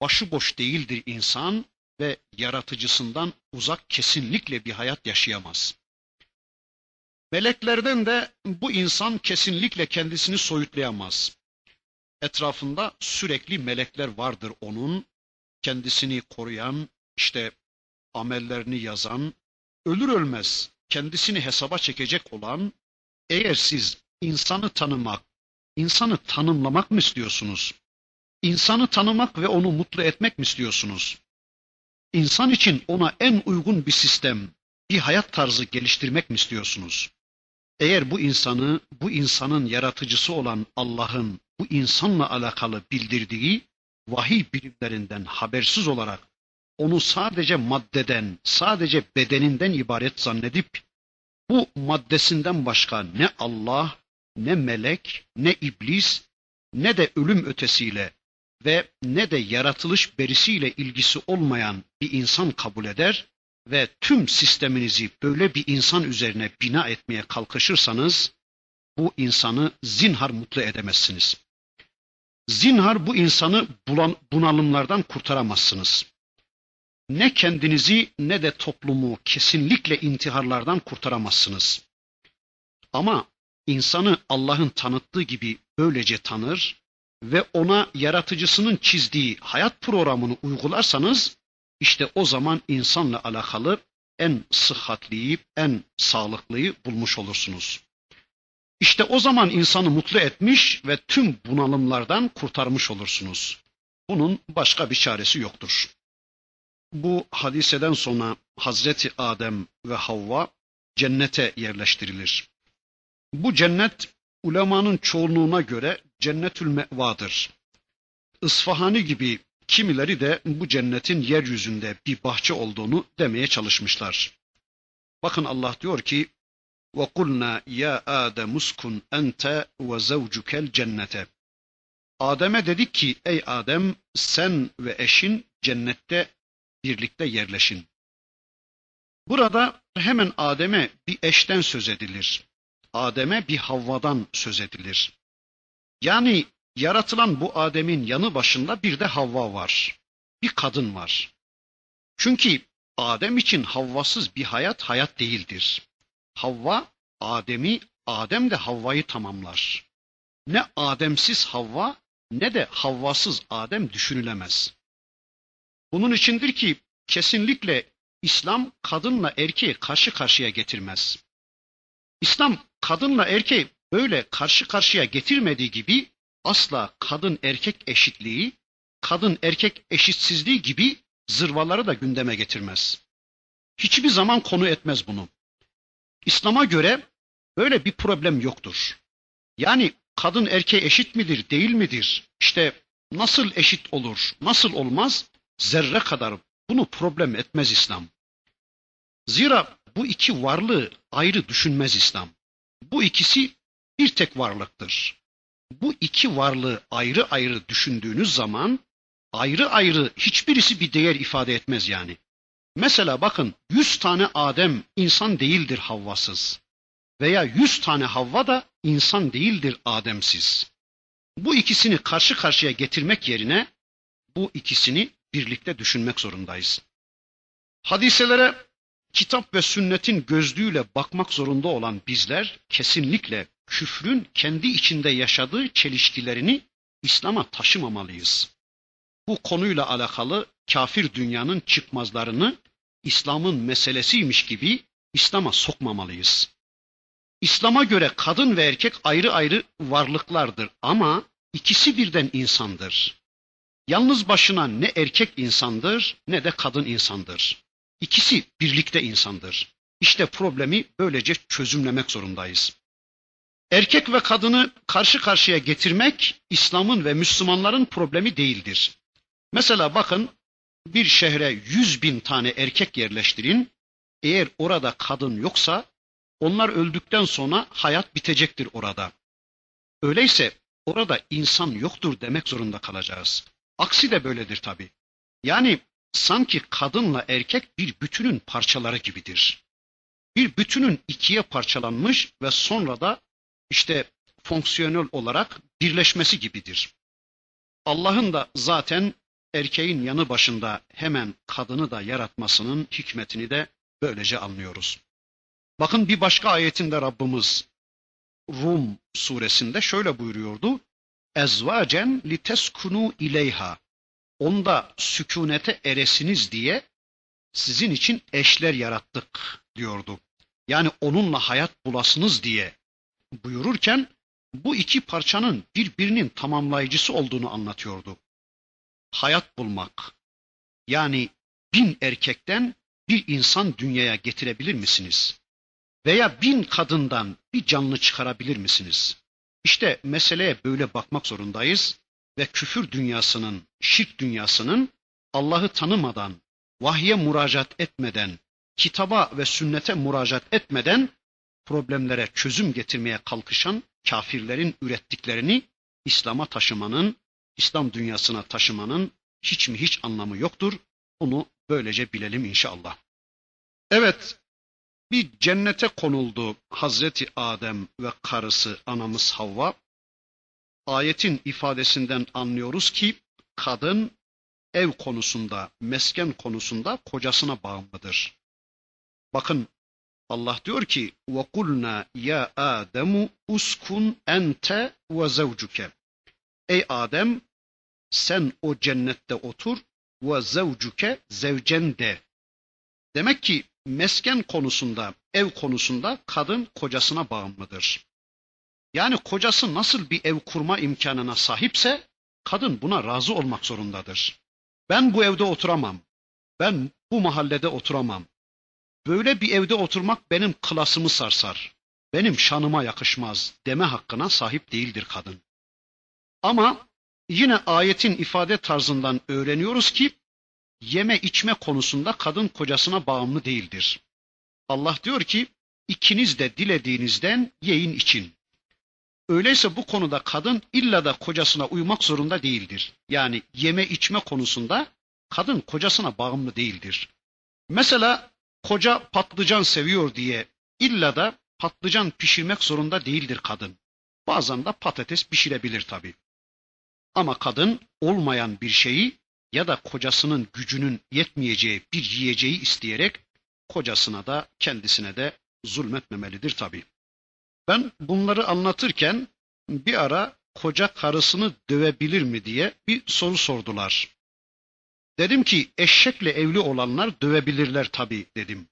Başıboş değildir insan ve yaratıcısından uzak kesinlikle bir hayat yaşayamaz. Meleklerden de bu insan kesinlikle kendisini soyutlayamaz. Etrafında sürekli melekler vardır onun, kendisini koruyan, işte amellerini yazan, ölür ölmez kendisini hesaba çekecek olan, eğer siz insanı tanımak, insanı tanımlamak mı istiyorsunuz? İnsanı tanımak ve onu mutlu etmek mi istiyorsunuz? İnsan için ona en uygun bir sistem, bir hayat tarzı geliştirmek mi istiyorsunuz? Eğer bu insanı, bu insanın yaratıcısı olan Allah'ın bu insanla alakalı bildirdiği vahiy bilimlerinden habersiz olarak onu sadece maddeden, sadece bedeninden ibaret zannedip bu maddesinden başka ne Allah, ne melek, ne iblis, ne de ölüm ötesiyle ve ne de yaratılış berisiyle ilgisi olmayan bir insan kabul eder ve tüm sisteminizi böyle bir insan üzerine bina etmeye kalkışırsanız bu insanı zinhar mutlu edemezsiniz. Zinhar bu insanı bulan, bunalımlardan kurtaramazsınız. Ne kendinizi ne de toplumu kesinlikle intiharlardan kurtaramazsınız. Ama insanı Allah'ın tanıttığı gibi böylece tanır ve ona yaratıcısının çizdiği hayat programını uygularsanız işte o zaman insanla alakalı en sıhhatliyi, en sağlıklıyı bulmuş olursunuz. İşte o zaman insanı mutlu etmiş ve tüm bunalımlardan kurtarmış olursunuz. Bunun başka bir çaresi yoktur. Bu hadiseden sonra Hazreti Adem ve Havva cennete yerleştirilir. Bu cennet ulemanın çoğunluğuna göre cennetül mevadır. Isfahani gibi kimileri de bu cennetin yeryüzünde bir bahçe olduğunu demeye çalışmışlar. Bakın Allah diyor ki وَقُلْنَا يَا آدَمُ اسْكُنْ أَنْتَ وَزَوْجُكَ الْجَنَّةَ Adem'e dedik ki ey Adem sen ve eşin cennette birlikte yerleşin. Burada hemen Adem'e bir eşten söz edilir. Adem'e bir Havva'dan söz edilir. Yani yaratılan bu Adem'in yanı başında bir de Havva var. Bir kadın var. Çünkü Adem için Havvasız bir hayat hayat değildir. Havva Adem'i, Adem de Havva'yı tamamlar. Ne Ademsiz Havva ne de Havvasız Adem düşünülemez. Bunun içindir ki kesinlikle İslam kadınla erkeği karşı karşıya getirmez. İslam kadınla erkeği böyle karşı karşıya getirmediği gibi asla kadın erkek eşitliği, kadın erkek eşitsizliği gibi zırvaları da gündeme getirmez. Hiçbir zaman konu etmez bunu. İslam'a göre böyle bir problem yoktur. Yani kadın erkeğe eşit midir, değil midir? İşte nasıl eşit olur, nasıl olmaz? Zerre kadar bunu problem etmez İslam. Zira bu iki varlığı ayrı düşünmez İslam. Bu ikisi bir tek varlıktır. Bu iki varlığı ayrı ayrı düşündüğünüz zaman ayrı ayrı hiçbirisi bir değer ifade etmez yani. Mesela bakın yüz tane Adem insan değildir Havvasız veya yüz tane Havva da insan değildir Ademsiz. Bu ikisini karşı karşıya getirmek yerine bu ikisini birlikte düşünmek zorundayız. Hadiselere kitap ve sünnetin gözlüğüyle bakmak zorunda olan bizler kesinlikle küfrün kendi içinde yaşadığı çelişkilerini İslam'a taşımamalıyız. Bu konuyla alakalı kafir dünyanın çıkmazlarını İslam'ın meselesiymiş gibi İslam'a sokmamalıyız. İslam'a göre kadın ve erkek ayrı ayrı varlıklardır ama ikisi birden insandır. Yalnız başına ne erkek insandır ne de kadın insandır. İkisi birlikte insandır. İşte problemi böylece çözümlemek zorundayız. Erkek ve kadını karşı karşıya getirmek İslam'ın ve Müslümanların problemi değildir. Mesela bakın bir şehre yüz bin tane erkek yerleştirin. Eğer orada kadın yoksa onlar öldükten sonra hayat bitecektir orada. Öyleyse orada insan yoktur demek zorunda kalacağız. Aksi de böyledir tabi. Yani sanki kadınla erkek bir bütünün parçaları gibidir. Bir bütünün ikiye parçalanmış ve sonra da işte fonksiyonel olarak birleşmesi gibidir. Allah'ın da zaten erkeğin yanı başında hemen kadını da yaratmasının hikmetini de böylece anlıyoruz. Bakın bir başka ayetinde Rabbimiz Rum suresinde şöyle buyuruyordu. Ezvacen liteskunu ileyha. Onda sükunete eresiniz diye sizin için eşler yarattık diyordu. Yani onunla hayat bulasınız diye buyururken bu iki parçanın birbirinin tamamlayıcısı olduğunu anlatıyordu. Hayat bulmak. Yani bin erkekten bir insan dünyaya getirebilir misiniz? Veya bin kadından bir canlı çıkarabilir misiniz? İşte meseleye böyle bakmak zorundayız ve küfür dünyasının, şirk dünyasının Allah'ı tanımadan, vahye müracaat etmeden, kitaba ve sünnete müracaat etmeden problemlere çözüm getirmeye kalkışan kafirlerin ürettiklerini İslam'a taşımanın, İslam dünyasına taşımanın hiç mi hiç anlamı yoktur. Bunu böylece bilelim inşallah. Evet, bir cennete konuldu Hazreti Adem ve karısı anamız Havva Ayetin ifadesinden anlıyoruz ki kadın ev konusunda, mesken konusunda kocasına bağımlıdır. Bakın Allah diyor ki وَقُلْنَا ya Ademu uskun ente ve zevcuke. Ey Adem sen o cennette otur ve zevcuke zevcen de. Demek ki mesken konusunda, ev konusunda kadın kocasına bağımlıdır. Yani kocası nasıl bir ev kurma imkanına sahipse kadın buna razı olmak zorundadır. Ben bu evde oturamam. Ben bu mahallede oturamam. Böyle bir evde oturmak benim klasımı sarsar. Benim şanıma yakışmaz deme hakkına sahip değildir kadın. Ama yine ayetin ifade tarzından öğreniyoruz ki yeme içme konusunda kadın kocasına bağımlı değildir. Allah diyor ki ikiniz de dilediğinizden yiyin için. Öyleyse bu konuda kadın illa da kocasına uymak zorunda değildir. Yani yeme içme konusunda kadın kocasına bağımlı değildir. Mesela koca patlıcan seviyor diye illa da patlıcan pişirmek zorunda değildir kadın. Bazen de patates pişirebilir tabi. Ama kadın olmayan bir şeyi ya da kocasının gücünün yetmeyeceği bir yiyeceği isteyerek kocasına da kendisine de zulmetmemelidir tabi. Ben bunları anlatırken bir ara koca karısını dövebilir mi diye bir soru sordular. Dedim ki eşekle evli olanlar dövebilirler tabi dedim.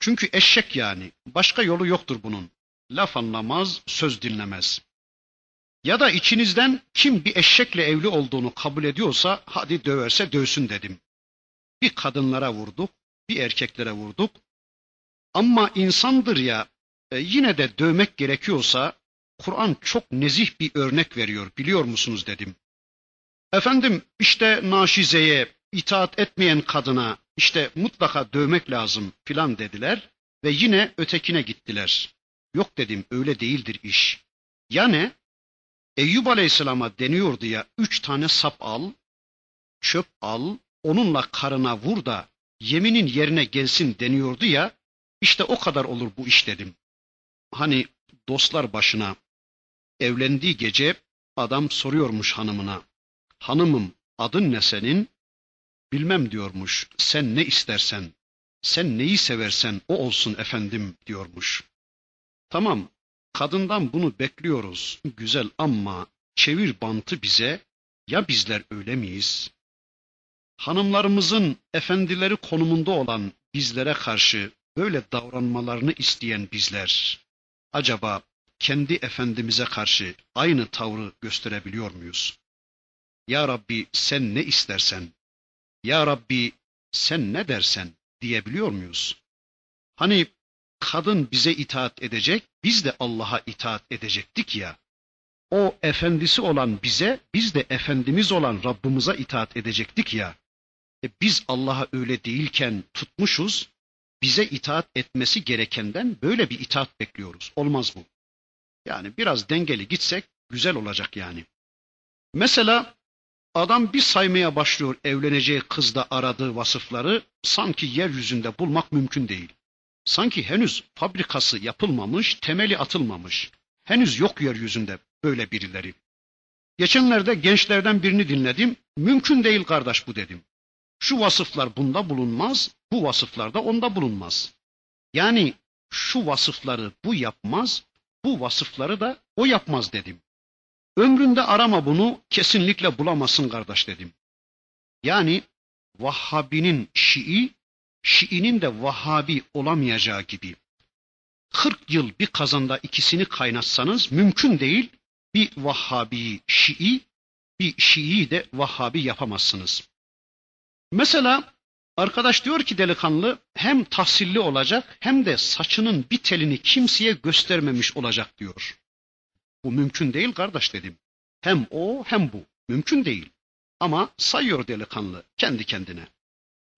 Çünkü eşek yani başka yolu yoktur bunun. Laf anlamaz, söz dinlemez. Ya da içinizden kim bir eşekle evli olduğunu kabul ediyorsa hadi döverse dövsün dedim. Bir kadınlara vurduk, bir erkeklere vurduk. Ama insandır ya e, yine de dövmek gerekiyorsa Kur'an çok nezih bir örnek veriyor biliyor musunuz dedim. Efendim işte naşizeye, itaat etmeyen kadına işte mutlaka dövmek lazım filan dediler ve yine ötekine gittiler. Yok dedim öyle değildir iş. Ya ne? Eyyub Aleyhisselam'a deniyordu ya üç tane sap al, çöp al, onunla karına vur da yeminin yerine gelsin deniyordu ya, işte o kadar olur bu iş dedim. Hani dostlar başına evlendiği gece adam soruyormuş hanımına, hanımım adın ne senin? Bilmem diyormuş, sen ne istersen, sen neyi seversen o olsun efendim diyormuş. Tamam, kadından bunu bekliyoruz, güzel ama çevir bantı bize, ya bizler öyle miyiz? Hanımlarımızın efendileri konumunda olan bizlere karşı böyle davranmalarını isteyen bizler, acaba kendi efendimize karşı aynı tavrı gösterebiliyor muyuz? Ya Rabbi sen ne istersen, Ya Rabbi sen ne dersen diyebiliyor muyuz? Hani kadın bize itaat edecek, biz de Allah'a itaat edecektik ya. O efendisi olan bize, biz de efendimiz olan Rabbimize itaat edecektik ya. E biz Allah'a öyle değilken tutmuşuz, bize itaat etmesi gerekenden böyle bir itaat bekliyoruz. Olmaz bu. Yani biraz dengeli gitsek güzel olacak yani. Mesela adam bir saymaya başlıyor evleneceği kızda aradığı vasıfları sanki yeryüzünde bulmak mümkün değil. Sanki henüz fabrikası yapılmamış, temeli atılmamış. Henüz yok yeryüzünde böyle birileri. Geçenlerde gençlerden birini dinledim. Mümkün değil kardeş bu dedim. Şu vasıflar bunda bulunmaz, bu vasıflar da onda bulunmaz. Yani şu vasıfları bu yapmaz, bu vasıfları da o yapmaz dedim. Ömründe arama bunu kesinlikle bulamazsın kardeş dedim. Yani Vahhabinin Şii, Şii'nin de Vahhabi olamayacağı gibi. 40 yıl bir kazanda ikisini kaynatsanız mümkün değil bir Vahhabi Şii, bir Şii de Vahhabi yapamazsınız. Mesela arkadaş diyor ki delikanlı hem tahsilli olacak hem de saçının bir telini kimseye göstermemiş olacak diyor. Bu mümkün değil kardeş dedim. Hem o hem bu. Mümkün değil. Ama sayıyor delikanlı kendi kendine.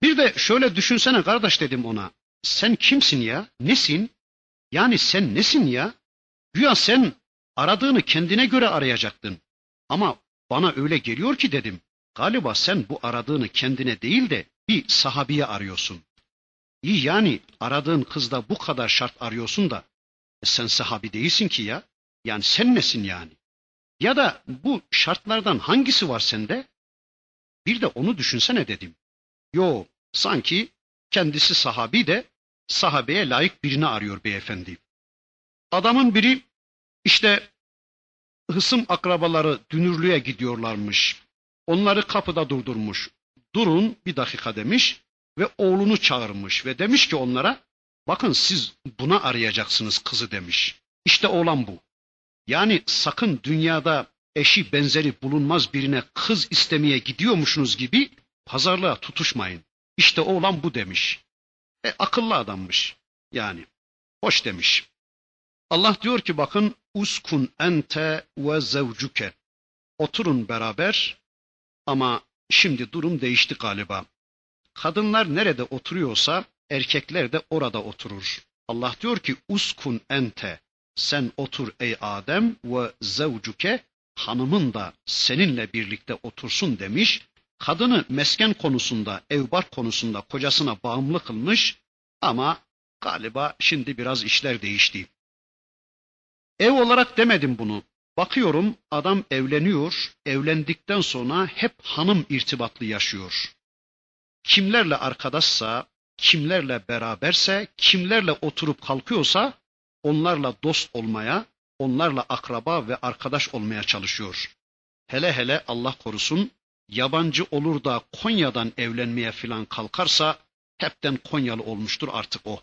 Bir de şöyle düşünsene kardeş dedim ona. Sen kimsin ya? Nesin? Yani sen nesin ya? Güya sen Aradığını kendine göre arayacaktın. Ama bana öyle geliyor ki dedim. Galiba sen bu aradığını kendine değil de bir sahabiye arıyorsun. İyi yani aradığın kızda bu kadar şart arıyorsun da e sen sahabi değilsin ki ya. Yani sen nesin yani? Ya da bu şartlardan hangisi var sende? Bir de onu düşünsene dedim. Yo sanki kendisi sahabi de sahabeye layık birini arıyor beyefendi. Adamın biri işte hısım akrabaları dünürlüğe gidiyorlarmış. Onları kapıda durdurmuş. Durun bir dakika demiş ve oğlunu çağırmış ve demiş ki onlara bakın siz buna arayacaksınız kızı demiş. İşte oğlan bu. Yani sakın dünyada eşi benzeri bulunmaz birine kız istemeye gidiyormuşsunuz gibi pazarlığa tutuşmayın. İşte oğlan bu demiş. E akıllı adammış yani. Hoş demiş. Allah diyor ki bakın uskun ente ve zevcuke. Oturun beraber ama şimdi durum değişti galiba. Kadınlar nerede oturuyorsa erkekler de orada oturur. Allah diyor ki uskun ente sen otur ey Adem ve zevcuke hanımın da seninle birlikte otursun demiş. Kadını mesken konusunda, evbar konusunda kocasına bağımlı kılmış ama galiba şimdi biraz işler değişti. Ev olarak demedim bunu. Bakıyorum adam evleniyor, evlendikten sonra hep hanım irtibatlı yaşıyor. Kimlerle arkadaşsa, kimlerle beraberse, kimlerle oturup kalkıyorsa onlarla dost olmaya, onlarla akraba ve arkadaş olmaya çalışıyor. Hele hele Allah korusun yabancı olur da Konya'dan evlenmeye filan kalkarsa hepten Konyalı olmuştur artık o.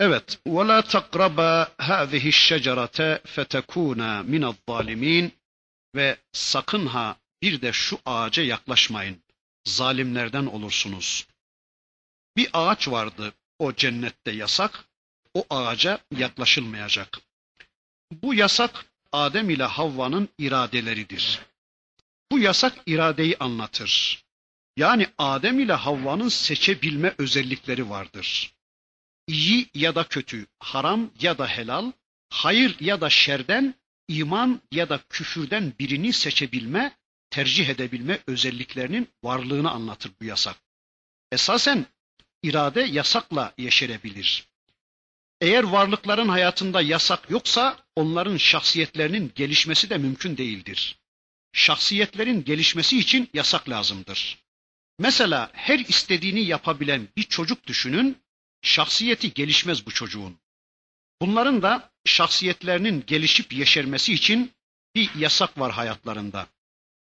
Evet, وَلَا تَقْرَبَا هَذِهِ الشَّجَرَةَ فَتَكُونَا مِنَ الظَّالِمِينَ Ve sakın ha bir de şu ağaca yaklaşmayın. Zalimlerden olursunuz. Bir ağaç vardı o cennette yasak. O ağaca yaklaşılmayacak. Bu yasak Adem ile Havva'nın iradeleridir. Bu yasak iradeyi anlatır. Yani Adem ile Havva'nın seçebilme özellikleri vardır. İyi ya da kötü, haram ya da helal, hayır ya da şerden, iman ya da küfürden birini seçebilme, tercih edebilme özelliklerinin varlığını anlatır bu yasak. Esasen irade yasakla yeşerebilir. Eğer varlıkların hayatında yasak yoksa onların şahsiyetlerinin gelişmesi de mümkün değildir. Şahsiyetlerin gelişmesi için yasak lazımdır. Mesela her istediğini yapabilen bir çocuk düşünün, şahsiyeti gelişmez bu çocuğun. Bunların da şahsiyetlerinin gelişip yeşermesi için bir yasak var hayatlarında.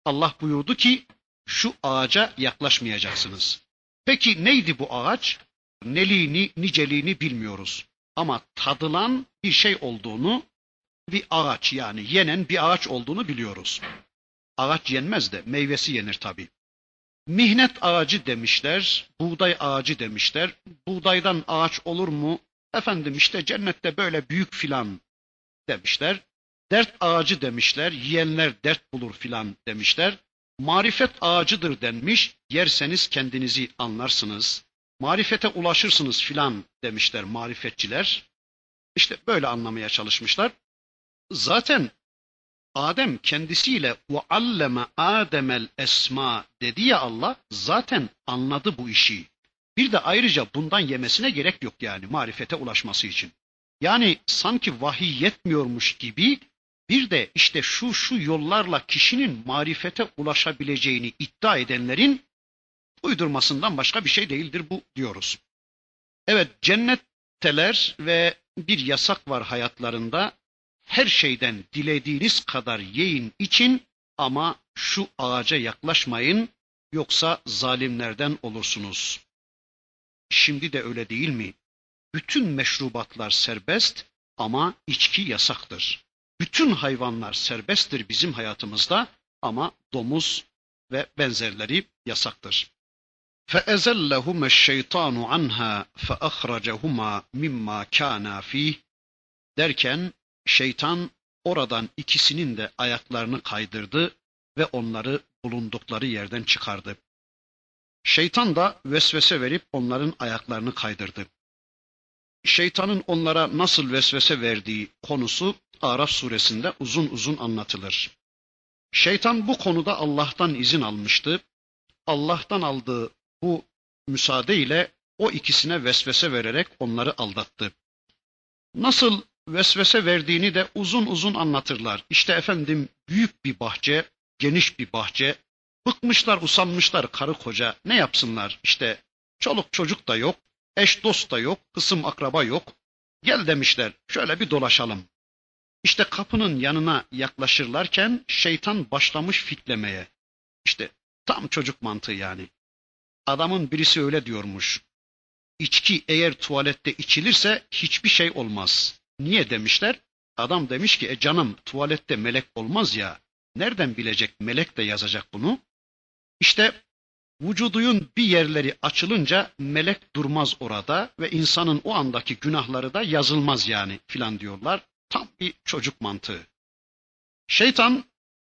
Allah buyurdu ki şu ağaca yaklaşmayacaksınız. Peki neydi bu ağaç? Neliğini, niceliğini bilmiyoruz. Ama tadılan bir şey olduğunu, bir ağaç yani yenen bir ağaç olduğunu biliyoruz. Ağaç yenmez de meyvesi yenir tabi. Mihnet ağacı demişler, buğday ağacı demişler. Buğdaydan ağaç olur mu? Efendim işte cennette böyle büyük filan demişler. Dert ağacı demişler, yiyenler dert bulur filan demişler. Marifet ağacıdır denmiş, yerseniz kendinizi anlarsınız. Marifete ulaşırsınız filan demişler marifetçiler. İşte böyle anlamaya çalışmışlar. Zaten Adem kendisiyle ve alleme Ademel esma dedi ya Allah zaten anladı bu işi. Bir de ayrıca bundan yemesine gerek yok yani marifete ulaşması için. Yani sanki vahiy yetmiyormuş gibi bir de işte şu şu yollarla kişinin marifete ulaşabileceğini iddia edenlerin uydurmasından başka bir şey değildir bu diyoruz. Evet cennetteler ve bir yasak var hayatlarında Her şeyden dilediğiniz kadar yiyin için ama şu ağaca yaklaşmayın yoksa zalimlerden olursunuz. Şimdi de öyle değil mi? Bütün meşrubatlar serbest ama içki yasaktır. Bütün hayvanlar serbesttir bizim hayatımızda ama domuz ve benzerleri yasaktır. فَاَزَلَّهُمَا الشَّيْطَانُ عَنْهَا فَأَخْرَجَهُمَا مِمَّا كَانَا ف۪يهِ Derken şeytan oradan ikisinin de ayaklarını kaydırdı ve onları bulundukları yerden çıkardı. Şeytan da vesvese verip onların ayaklarını kaydırdı. Şeytanın onlara nasıl vesvese verdiği konusu Araf suresinde uzun uzun anlatılır. Şeytan bu konuda Allah'tan izin almıştı. Allah'tan aldığı bu müsaade ile o ikisine vesvese vererek onları aldattı. Nasıl vesvese verdiğini de uzun uzun anlatırlar. İşte efendim büyük bir bahçe, geniş bir bahçe. Bıkmışlar, usanmışlar karı koca. Ne yapsınlar? İşte çoluk çocuk da yok, eş dost da yok, kısım akraba yok. Gel demişler, şöyle bir dolaşalım. İşte kapının yanına yaklaşırlarken şeytan başlamış fitlemeye. İşte tam çocuk mantığı yani. Adamın birisi öyle diyormuş. İçki eğer tuvalette içilirse hiçbir şey olmaz. Niye demişler? Adam demiş ki e canım tuvalette melek olmaz ya. Nereden bilecek melek de yazacak bunu? İşte vücuduyun bir yerleri açılınca melek durmaz orada ve insanın o andaki günahları da yazılmaz yani filan diyorlar. Tam bir çocuk mantığı. Şeytan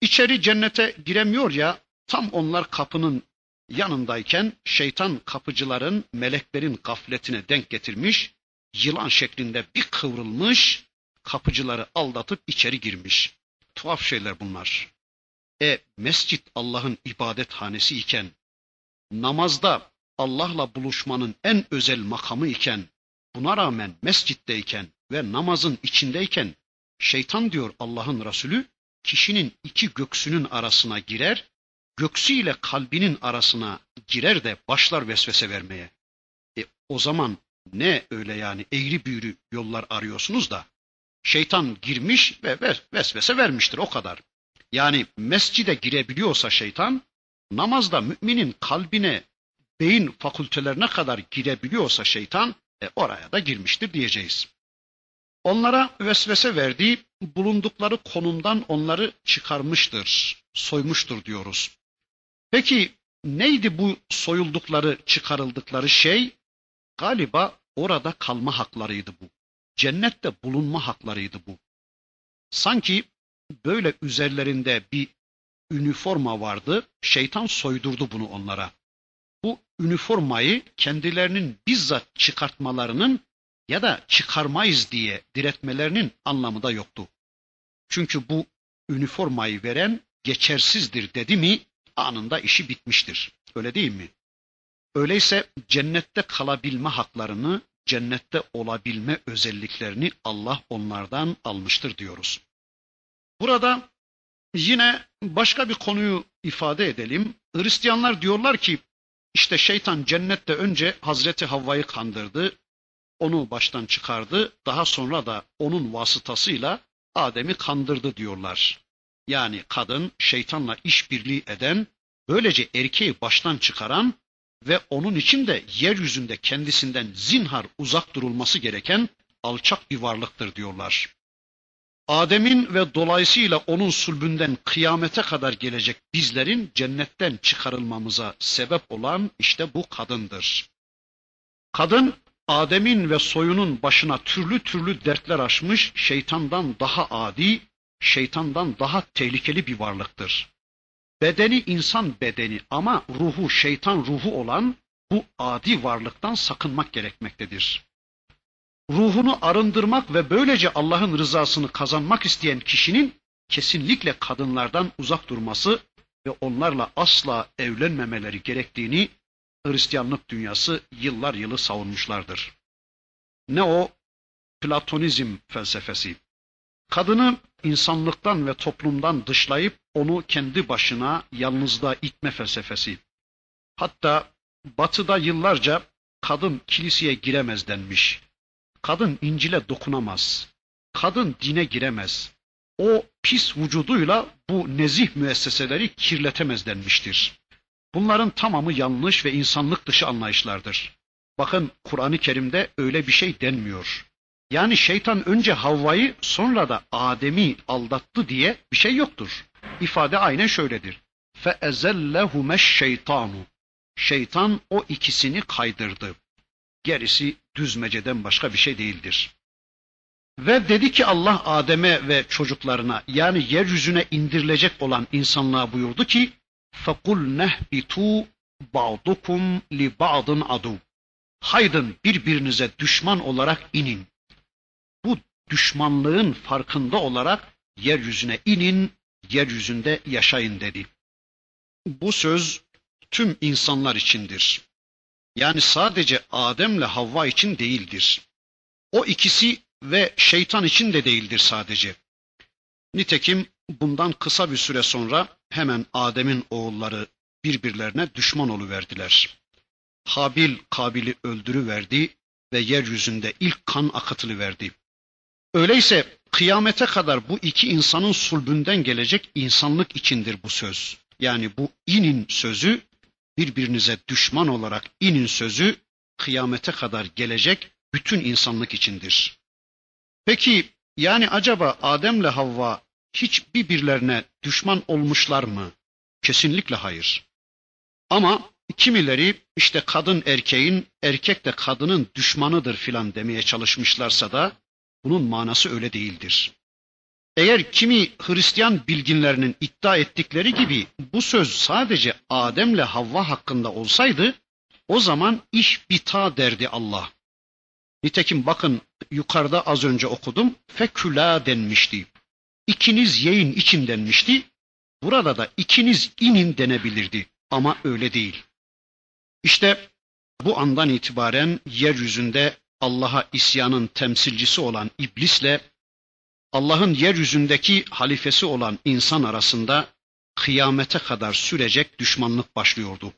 içeri cennete giremiyor ya tam onlar kapının yanındayken şeytan kapıcıların meleklerin gafletine denk getirmiş, yılan şeklinde bir kıvrılmış, kapıcıları aldatıp içeri girmiş. Tuhaf şeyler bunlar. E mescit Allah'ın ibadethanesi iken, namazda Allah'la buluşmanın en özel makamı iken, buna rağmen mescitteyken ve namazın içindeyken şeytan diyor Allah'ın Resulü kişinin iki göksünün arasına girer, göksü ile kalbinin arasına girer de başlar vesvese vermeye. E, o zaman ne öyle yani eğri büğrü yollar arıyorsunuz da şeytan girmiş ve vesvese vermiştir o kadar. Yani mescide girebiliyorsa şeytan namazda müminin kalbine beyin fakültelerine kadar girebiliyorsa şeytan e, oraya da girmiştir diyeceğiz. Onlara vesvese verdiği bulundukları konumdan onları çıkarmıştır, soymuştur diyoruz. Peki neydi bu soyuldukları, çıkarıldıkları şey? Galiba orada kalma haklarıydı bu. Cennette bulunma haklarıydı bu. Sanki böyle üzerlerinde bir üniforma vardı. Şeytan soydurdu bunu onlara. Bu üniformayı kendilerinin bizzat çıkartmalarının ya da çıkarmayız diye diretmelerinin anlamı da yoktu. Çünkü bu üniformayı veren geçersizdir dedi mi anında işi bitmiştir. Öyle değil mi? Öyleyse cennette kalabilme haklarını, cennette olabilme özelliklerini Allah onlardan almıştır diyoruz. Burada yine başka bir konuyu ifade edelim. Hristiyanlar diyorlar ki işte şeytan cennette önce Hazreti Havva'yı kandırdı, onu baştan çıkardı, daha sonra da onun vasıtasıyla Adem'i kandırdı diyorlar. Yani kadın şeytanla işbirliği eden, böylece erkeği baştan çıkaran ve onun için de yeryüzünde kendisinden zinhar uzak durulması gereken alçak bir varlıktır diyorlar. Adem'in ve dolayısıyla onun sulbünden kıyamete kadar gelecek bizlerin cennetten çıkarılmamıza sebep olan işte bu kadındır. Kadın Adem'in ve soyunun başına türlü türlü dertler açmış şeytandan daha adi, şeytandan daha tehlikeli bir varlıktır. Bedeni insan bedeni ama ruhu şeytan ruhu olan bu adi varlıktan sakınmak gerekmektedir. Ruhunu arındırmak ve böylece Allah'ın rızasını kazanmak isteyen kişinin kesinlikle kadınlardan uzak durması ve onlarla asla evlenmemeleri gerektiğini Hristiyanlık dünyası yıllar yılı savunmuşlardır. Ne o? Platonizm felsefesi. Kadını insanlıktan ve toplumdan dışlayıp onu kendi başına yalnızlığa itme felsefesi. Hatta batıda yıllarca kadın kiliseye giremez denmiş. Kadın İncil'e dokunamaz. Kadın dine giremez. O pis vücuduyla bu nezih müesseseleri kirletemez denmiştir. Bunların tamamı yanlış ve insanlık dışı anlayışlardır. Bakın Kur'an-ı Kerim'de öyle bir şey denmiyor. Yani şeytan önce Havva'yı sonra da Adem'i aldattı diye bir şey yoktur. İfade aynen şöyledir. فَاَزَلَّهُمَ şeytanu. Şeytan o ikisini kaydırdı. Gerisi düzmeceden başka bir şey değildir. Ve dedi ki Allah Adem'e ve çocuklarına yani yeryüzüne indirilecek olan insanlığa buyurdu ki فَقُلْ نَهْبِتُوا بَعْضُكُمْ لِبَعْضٍ عَدُوٍ Haydın birbirinize düşman olarak inin. Düşmanlığın farkında olarak yeryüzüne inin, yeryüzünde yaşayın dedi. Bu söz tüm insanlar içindir. Yani sadece Adem'le Havva için değildir. O ikisi ve şeytan için de değildir sadece. Nitekim bundan kısa bir süre sonra hemen Adem'in oğulları birbirlerine düşman oluverdiler. Habil Kabil'i öldürüverdi ve yeryüzünde ilk kan akıtılıverdi. Öyleyse kıyamete kadar bu iki insanın sulbünden gelecek insanlık içindir bu söz. Yani bu inin sözü birbirinize düşman olarak inin sözü kıyamete kadar gelecek bütün insanlık içindir. Peki yani acaba Adem'le Havva hiç birbirlerine düşman olmuşlar mı? Kesinlikle hayır. Ama kimileri işte kadın erkeğin, erkek de kadının düşmanıdır filan demeye çalışmışlarsa da bunun manası öyle değildir. Eğer kimi Hristiyan bilginlerinin iddia ettikleri gibi bu söz sadece Adem'le Havva hakkında olsaydı o zaman iş bita derdi Allah. Nitekim bakın yukarıda az önce okudum feküla denmişti. İkiniz yiyin için denmişti. Burada da ikiniz inin denebilirdi ama öyle değil. İşte bu andan itibaren yeryüzünde Allah'a isyanın temsilcisi olan iblisle Allah'ın yeryüzündeki halifesi olan insan arasında kıyamete kadar sürecek düşmanlık başlıyordu.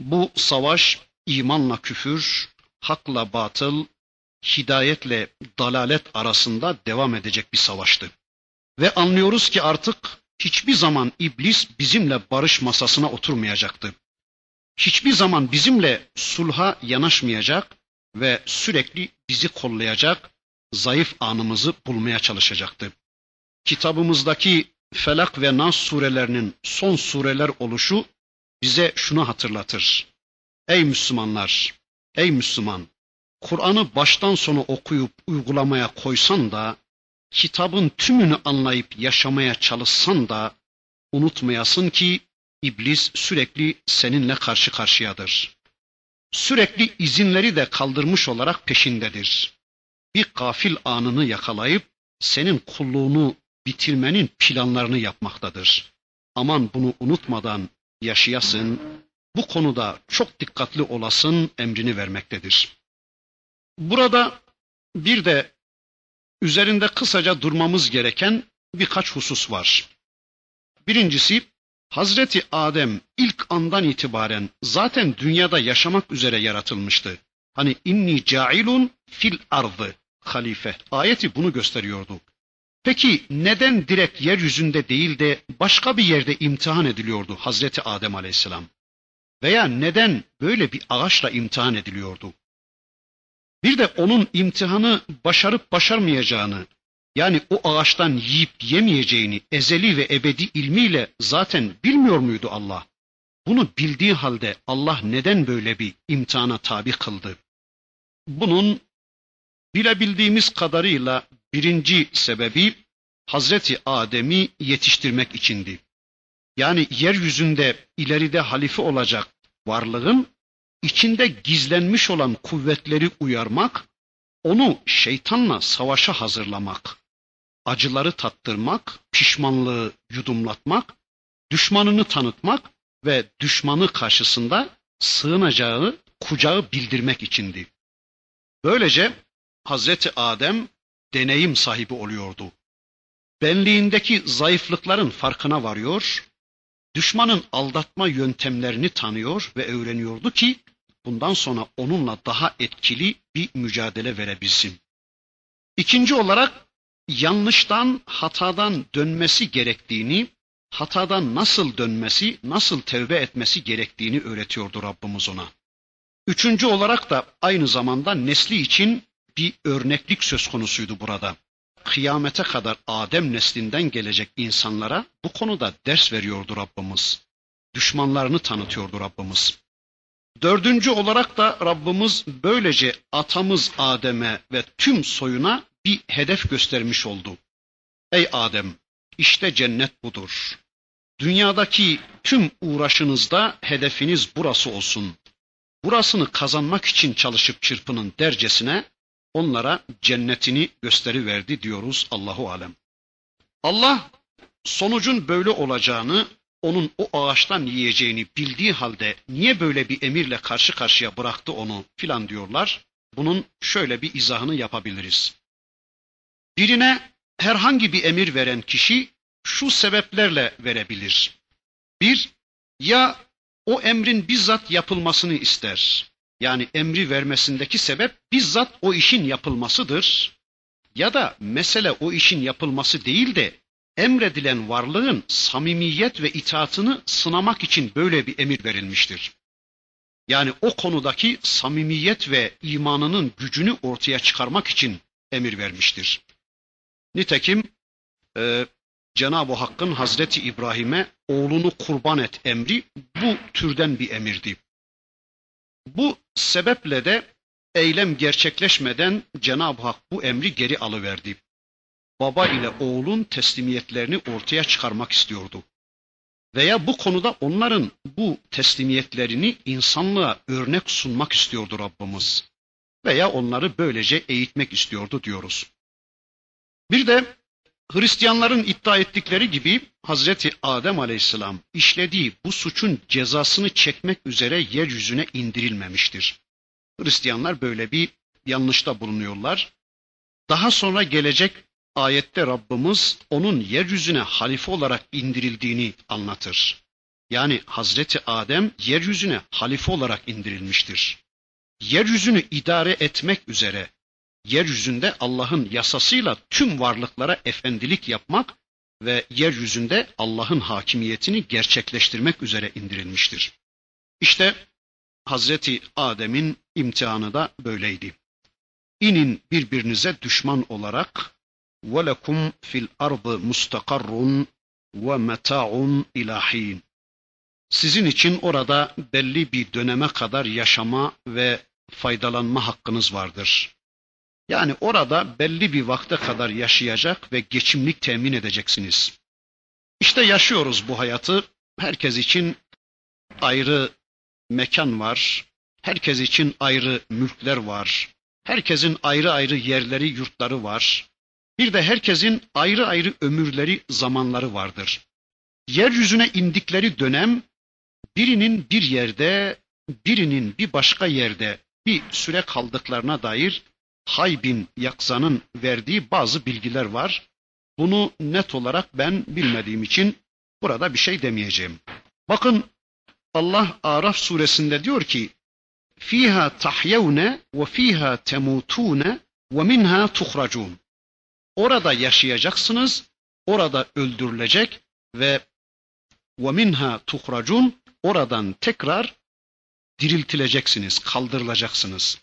Bu savaş imanla küfür, hakla batıl, hidayetle dalalet arasında devam edecek bir savaştı. Ve anlıyoruz ki artık hiçbir zaman iblis bizimle barış masasına oturmayacaktı. Hiçbir zaman bizimle sulha yanaşmayacak ve sürekli bizi kollayacak, zayıf anımızı bulmaya çalışacaktı. Kitabımızdaki Felak ve Nas surelerinin son sureler oluşu bize şunu hatırlatır. Ey Müslümanlar, ey Müslüman, Kur'an'ı baştan sona okuyup uygulamaya koysan da, kitabın tümünü anlayıp yaşamaya çalışsan da, unutmayasın ki iblis sürekli seninle karşı karşıyadır. Sürekli izinleri de kaldırmış olarak peşindedir. Bir gafil anını yakalayıp senin kulluğunu bitirmenin planlarını yapmaktadır. Aman bunu unutmadan yaşayasın, bu konuda çok dikkatli olasın emrini vermektedir. Burada bir de üzerinde kısaca durmamız gereken birkaç husus var. Birincisi Hazreti Adem ilk andan itibaren zaten dünyada yaşamak üzere yaratılmıştı. Hani inni cailun fil ardı halife ayeti bunu gösteriyordu. Peki neden direkt yeryüzünde değil de başka bir yerde imtihan ediliyordu Hazreti Adem Aleyhisselam? Veya neden böyle bir ağaçla imtihan ediliyordu? Bir de onun imtihanı başarıp başarmayacağını, yani o ağaçtan yiyip yemeyeceğini ezeli ve ebedi ilmiyle zaten bilmiyor muydu Allah? Bunu bildiği halde Allah neden böyle bir imtihana tabi kıldı? Bunun bilebildiğimiz kadarıyla birinci sebebi Hazreti Adem'i yetiştirmek içindi. Yani yeryüzünde ileride halife olacak varlığın içinde gizlenmiş olan kuvvetleri uyarmak, onu şeytanla savaşa hazırlamak, acıları tattırmak, pişmanlığı yudumlatmak, düşmanını tanıtmak ve düşmanı karşısında sığınacağı, kucağı bildirmek içindi. Böylece Hazreti Adem deneyim sahibi oluyordu. Benliğindeki zayıflıkların farkına varıyor, düşmanın aldatma yöntemlerini tanıyor ve öğreniyordu ki bundan sonra onunla daha etkili bir mücadele verebilsin. İkinci olarak yanlıştan, hatadan dönmesi gerektiğini, hatadan nasıl dönmesi, nasıl tevbe etmesi gerektiğini öğretiyordu Rabbimiz ona. Üçüncü olarak da aynı zamanda nesli için bir örneklik söz konusuydu burada. Kıyamete kadar Adem neslinden gelecek insanlara bu konuda ders veriyordu Rabbimiz. Düşmanlarını tanıtıyordu Rabbimiz. Dördüncü olarak da Rabbimiz böylece atamız Adem'e ve tüm soyuna bir hedef göstermiş oldu. Ey Adem, işte cennet budur. Dünyadaki tüm uğraşınızda hedefiniz burası olsun. Burasını kazanmak için çalışıp çırpının dercesine onlara cennetini gösteriverdi diyoruz Allahu alem. Allah sonucun böyle olacağını, onun o ağaçtan yiyeceğini bildiği halde niye böyle bir emirle karşı karşıya bıraktı onu filan diyorlar. Bunun şöyle bir izahını yapabiliriz. Birine herhangi bir emir veren kişi şu sebeplerle verebilir. Bir, ya o emrin bizzat yapılmasını ister. Yani emri vermesindeki sebep bizzat o işin yapılmasıdır. Ya da mesele o işin yapılması değil de emredilen varlığın samimiyet ve itaatını sınamak için böyle bir emir verilmiştir. Yani o konudaki samimiyet ve imanının gücünü ortaya çıkarmak için emir vermiştir. Nitekim e, Cenab-ı Hakk'ın Hazreti İbrahim'e oğlunu kurban et emri bu türden bir emirdi. Bu sebeple de eylem gerçekleşmeden Cenab-ı Hak bu emri geri alıverdi. Baba ile oğlun teslimiyetlerini ortaya çıkarmak istiyordu. Veya bu konuda onların bu teslimiyetlerini insanlığa örnek sunmak istiyordu Rabbimiz. Veya onları böylece eğitmek istiyordu diyoruz. Bir de Hristiyanların iddia ettikleri gibi Hazreti Adem Aleyhisselam işlediği bu suçun cezasını çekmek üzere yeryüzüne indirilmemiştir. Hristiyanlar böyle bir yanlışta bulunuyorlar. Daha sonra gelecek ayette Rabbimiz onun yeryüzüne halife olarak indirildiğini anlatır. Yani Hazreti Adem yeryüzüne halife olarak indirilmiştir. Yeryüzünü idare etmek üzere yeryüzünde Allah'ın yasasıyla tüm varlıklara efendilik yapmak ve yeryüzünde Allah'ın hakimiyetini gerçekleştirmek üzere indirilmiştir. İşte Hazreti Adem'in imtihanı da böyleydi. İnin birbirinize düşman olarak وَلَكُمْ fil ardı mustakarrun ve meta'un ilahin. Sizin için orada belli bir döneme kadar yaşama ve faydalanma hakkınız vardır. Yani orada belli bir vakte kadar yaşayacak ve geçimlik temin edeceksiniz. İşte yaşıyoruz bu hayatı. Herkes için ayrı mekan var. Herkes için ayrı mülkler var. Herkesin ayrı ayrı yerleri, yurtları var. Bir de herkesin ayrı ayrı ömürleri, zamanları vardır. Yeryüzüne indikleri dönem birinin bir yerde, birinin bir başka yerde bir süre kaldıklarına dair Haybin Yakza'nın verdiği bazı bilgiler var. Bunu net olarak ben bilmediğim için burada bir şey demeyeceğim. Bakın Allah Araf suresinde diyor ki fiha tahyevne ve fiha temutune ve. Orada yaşayacaksınız, orada öldürülecek ve ve minha oradan tekrar diriltileceksiniz, kaldırılacaksınız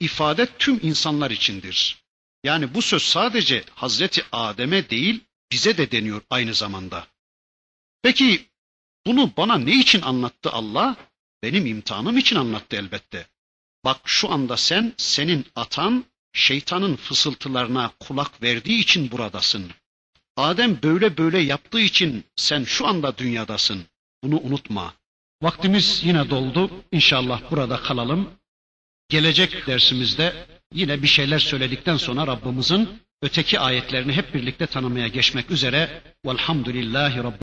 ifade tüm insanlar içindir. Yani bu söz sadece Hazreti Adem'e değil bize de deniyor aynı zamanda. Peki bunu bana ne için anlattı Allah? Benim imtihanım için anlattı elbette. Bak şu anda sen senin atan şeytanın fısıltılarına kulak verdiği için buradasın. Adem böyle böyle yaptığı için sen şu anda dünyadasın. Bunu unutma. Vaktimiz yine doldu. İnşallah burada kalalım. Gelecek dersimizde yine bir şeyler söyledikten sonra Rabbimizin öteki ayetlerini hep birlikte tanımaya geçmek üzere. Velhamdülillahi Rabbil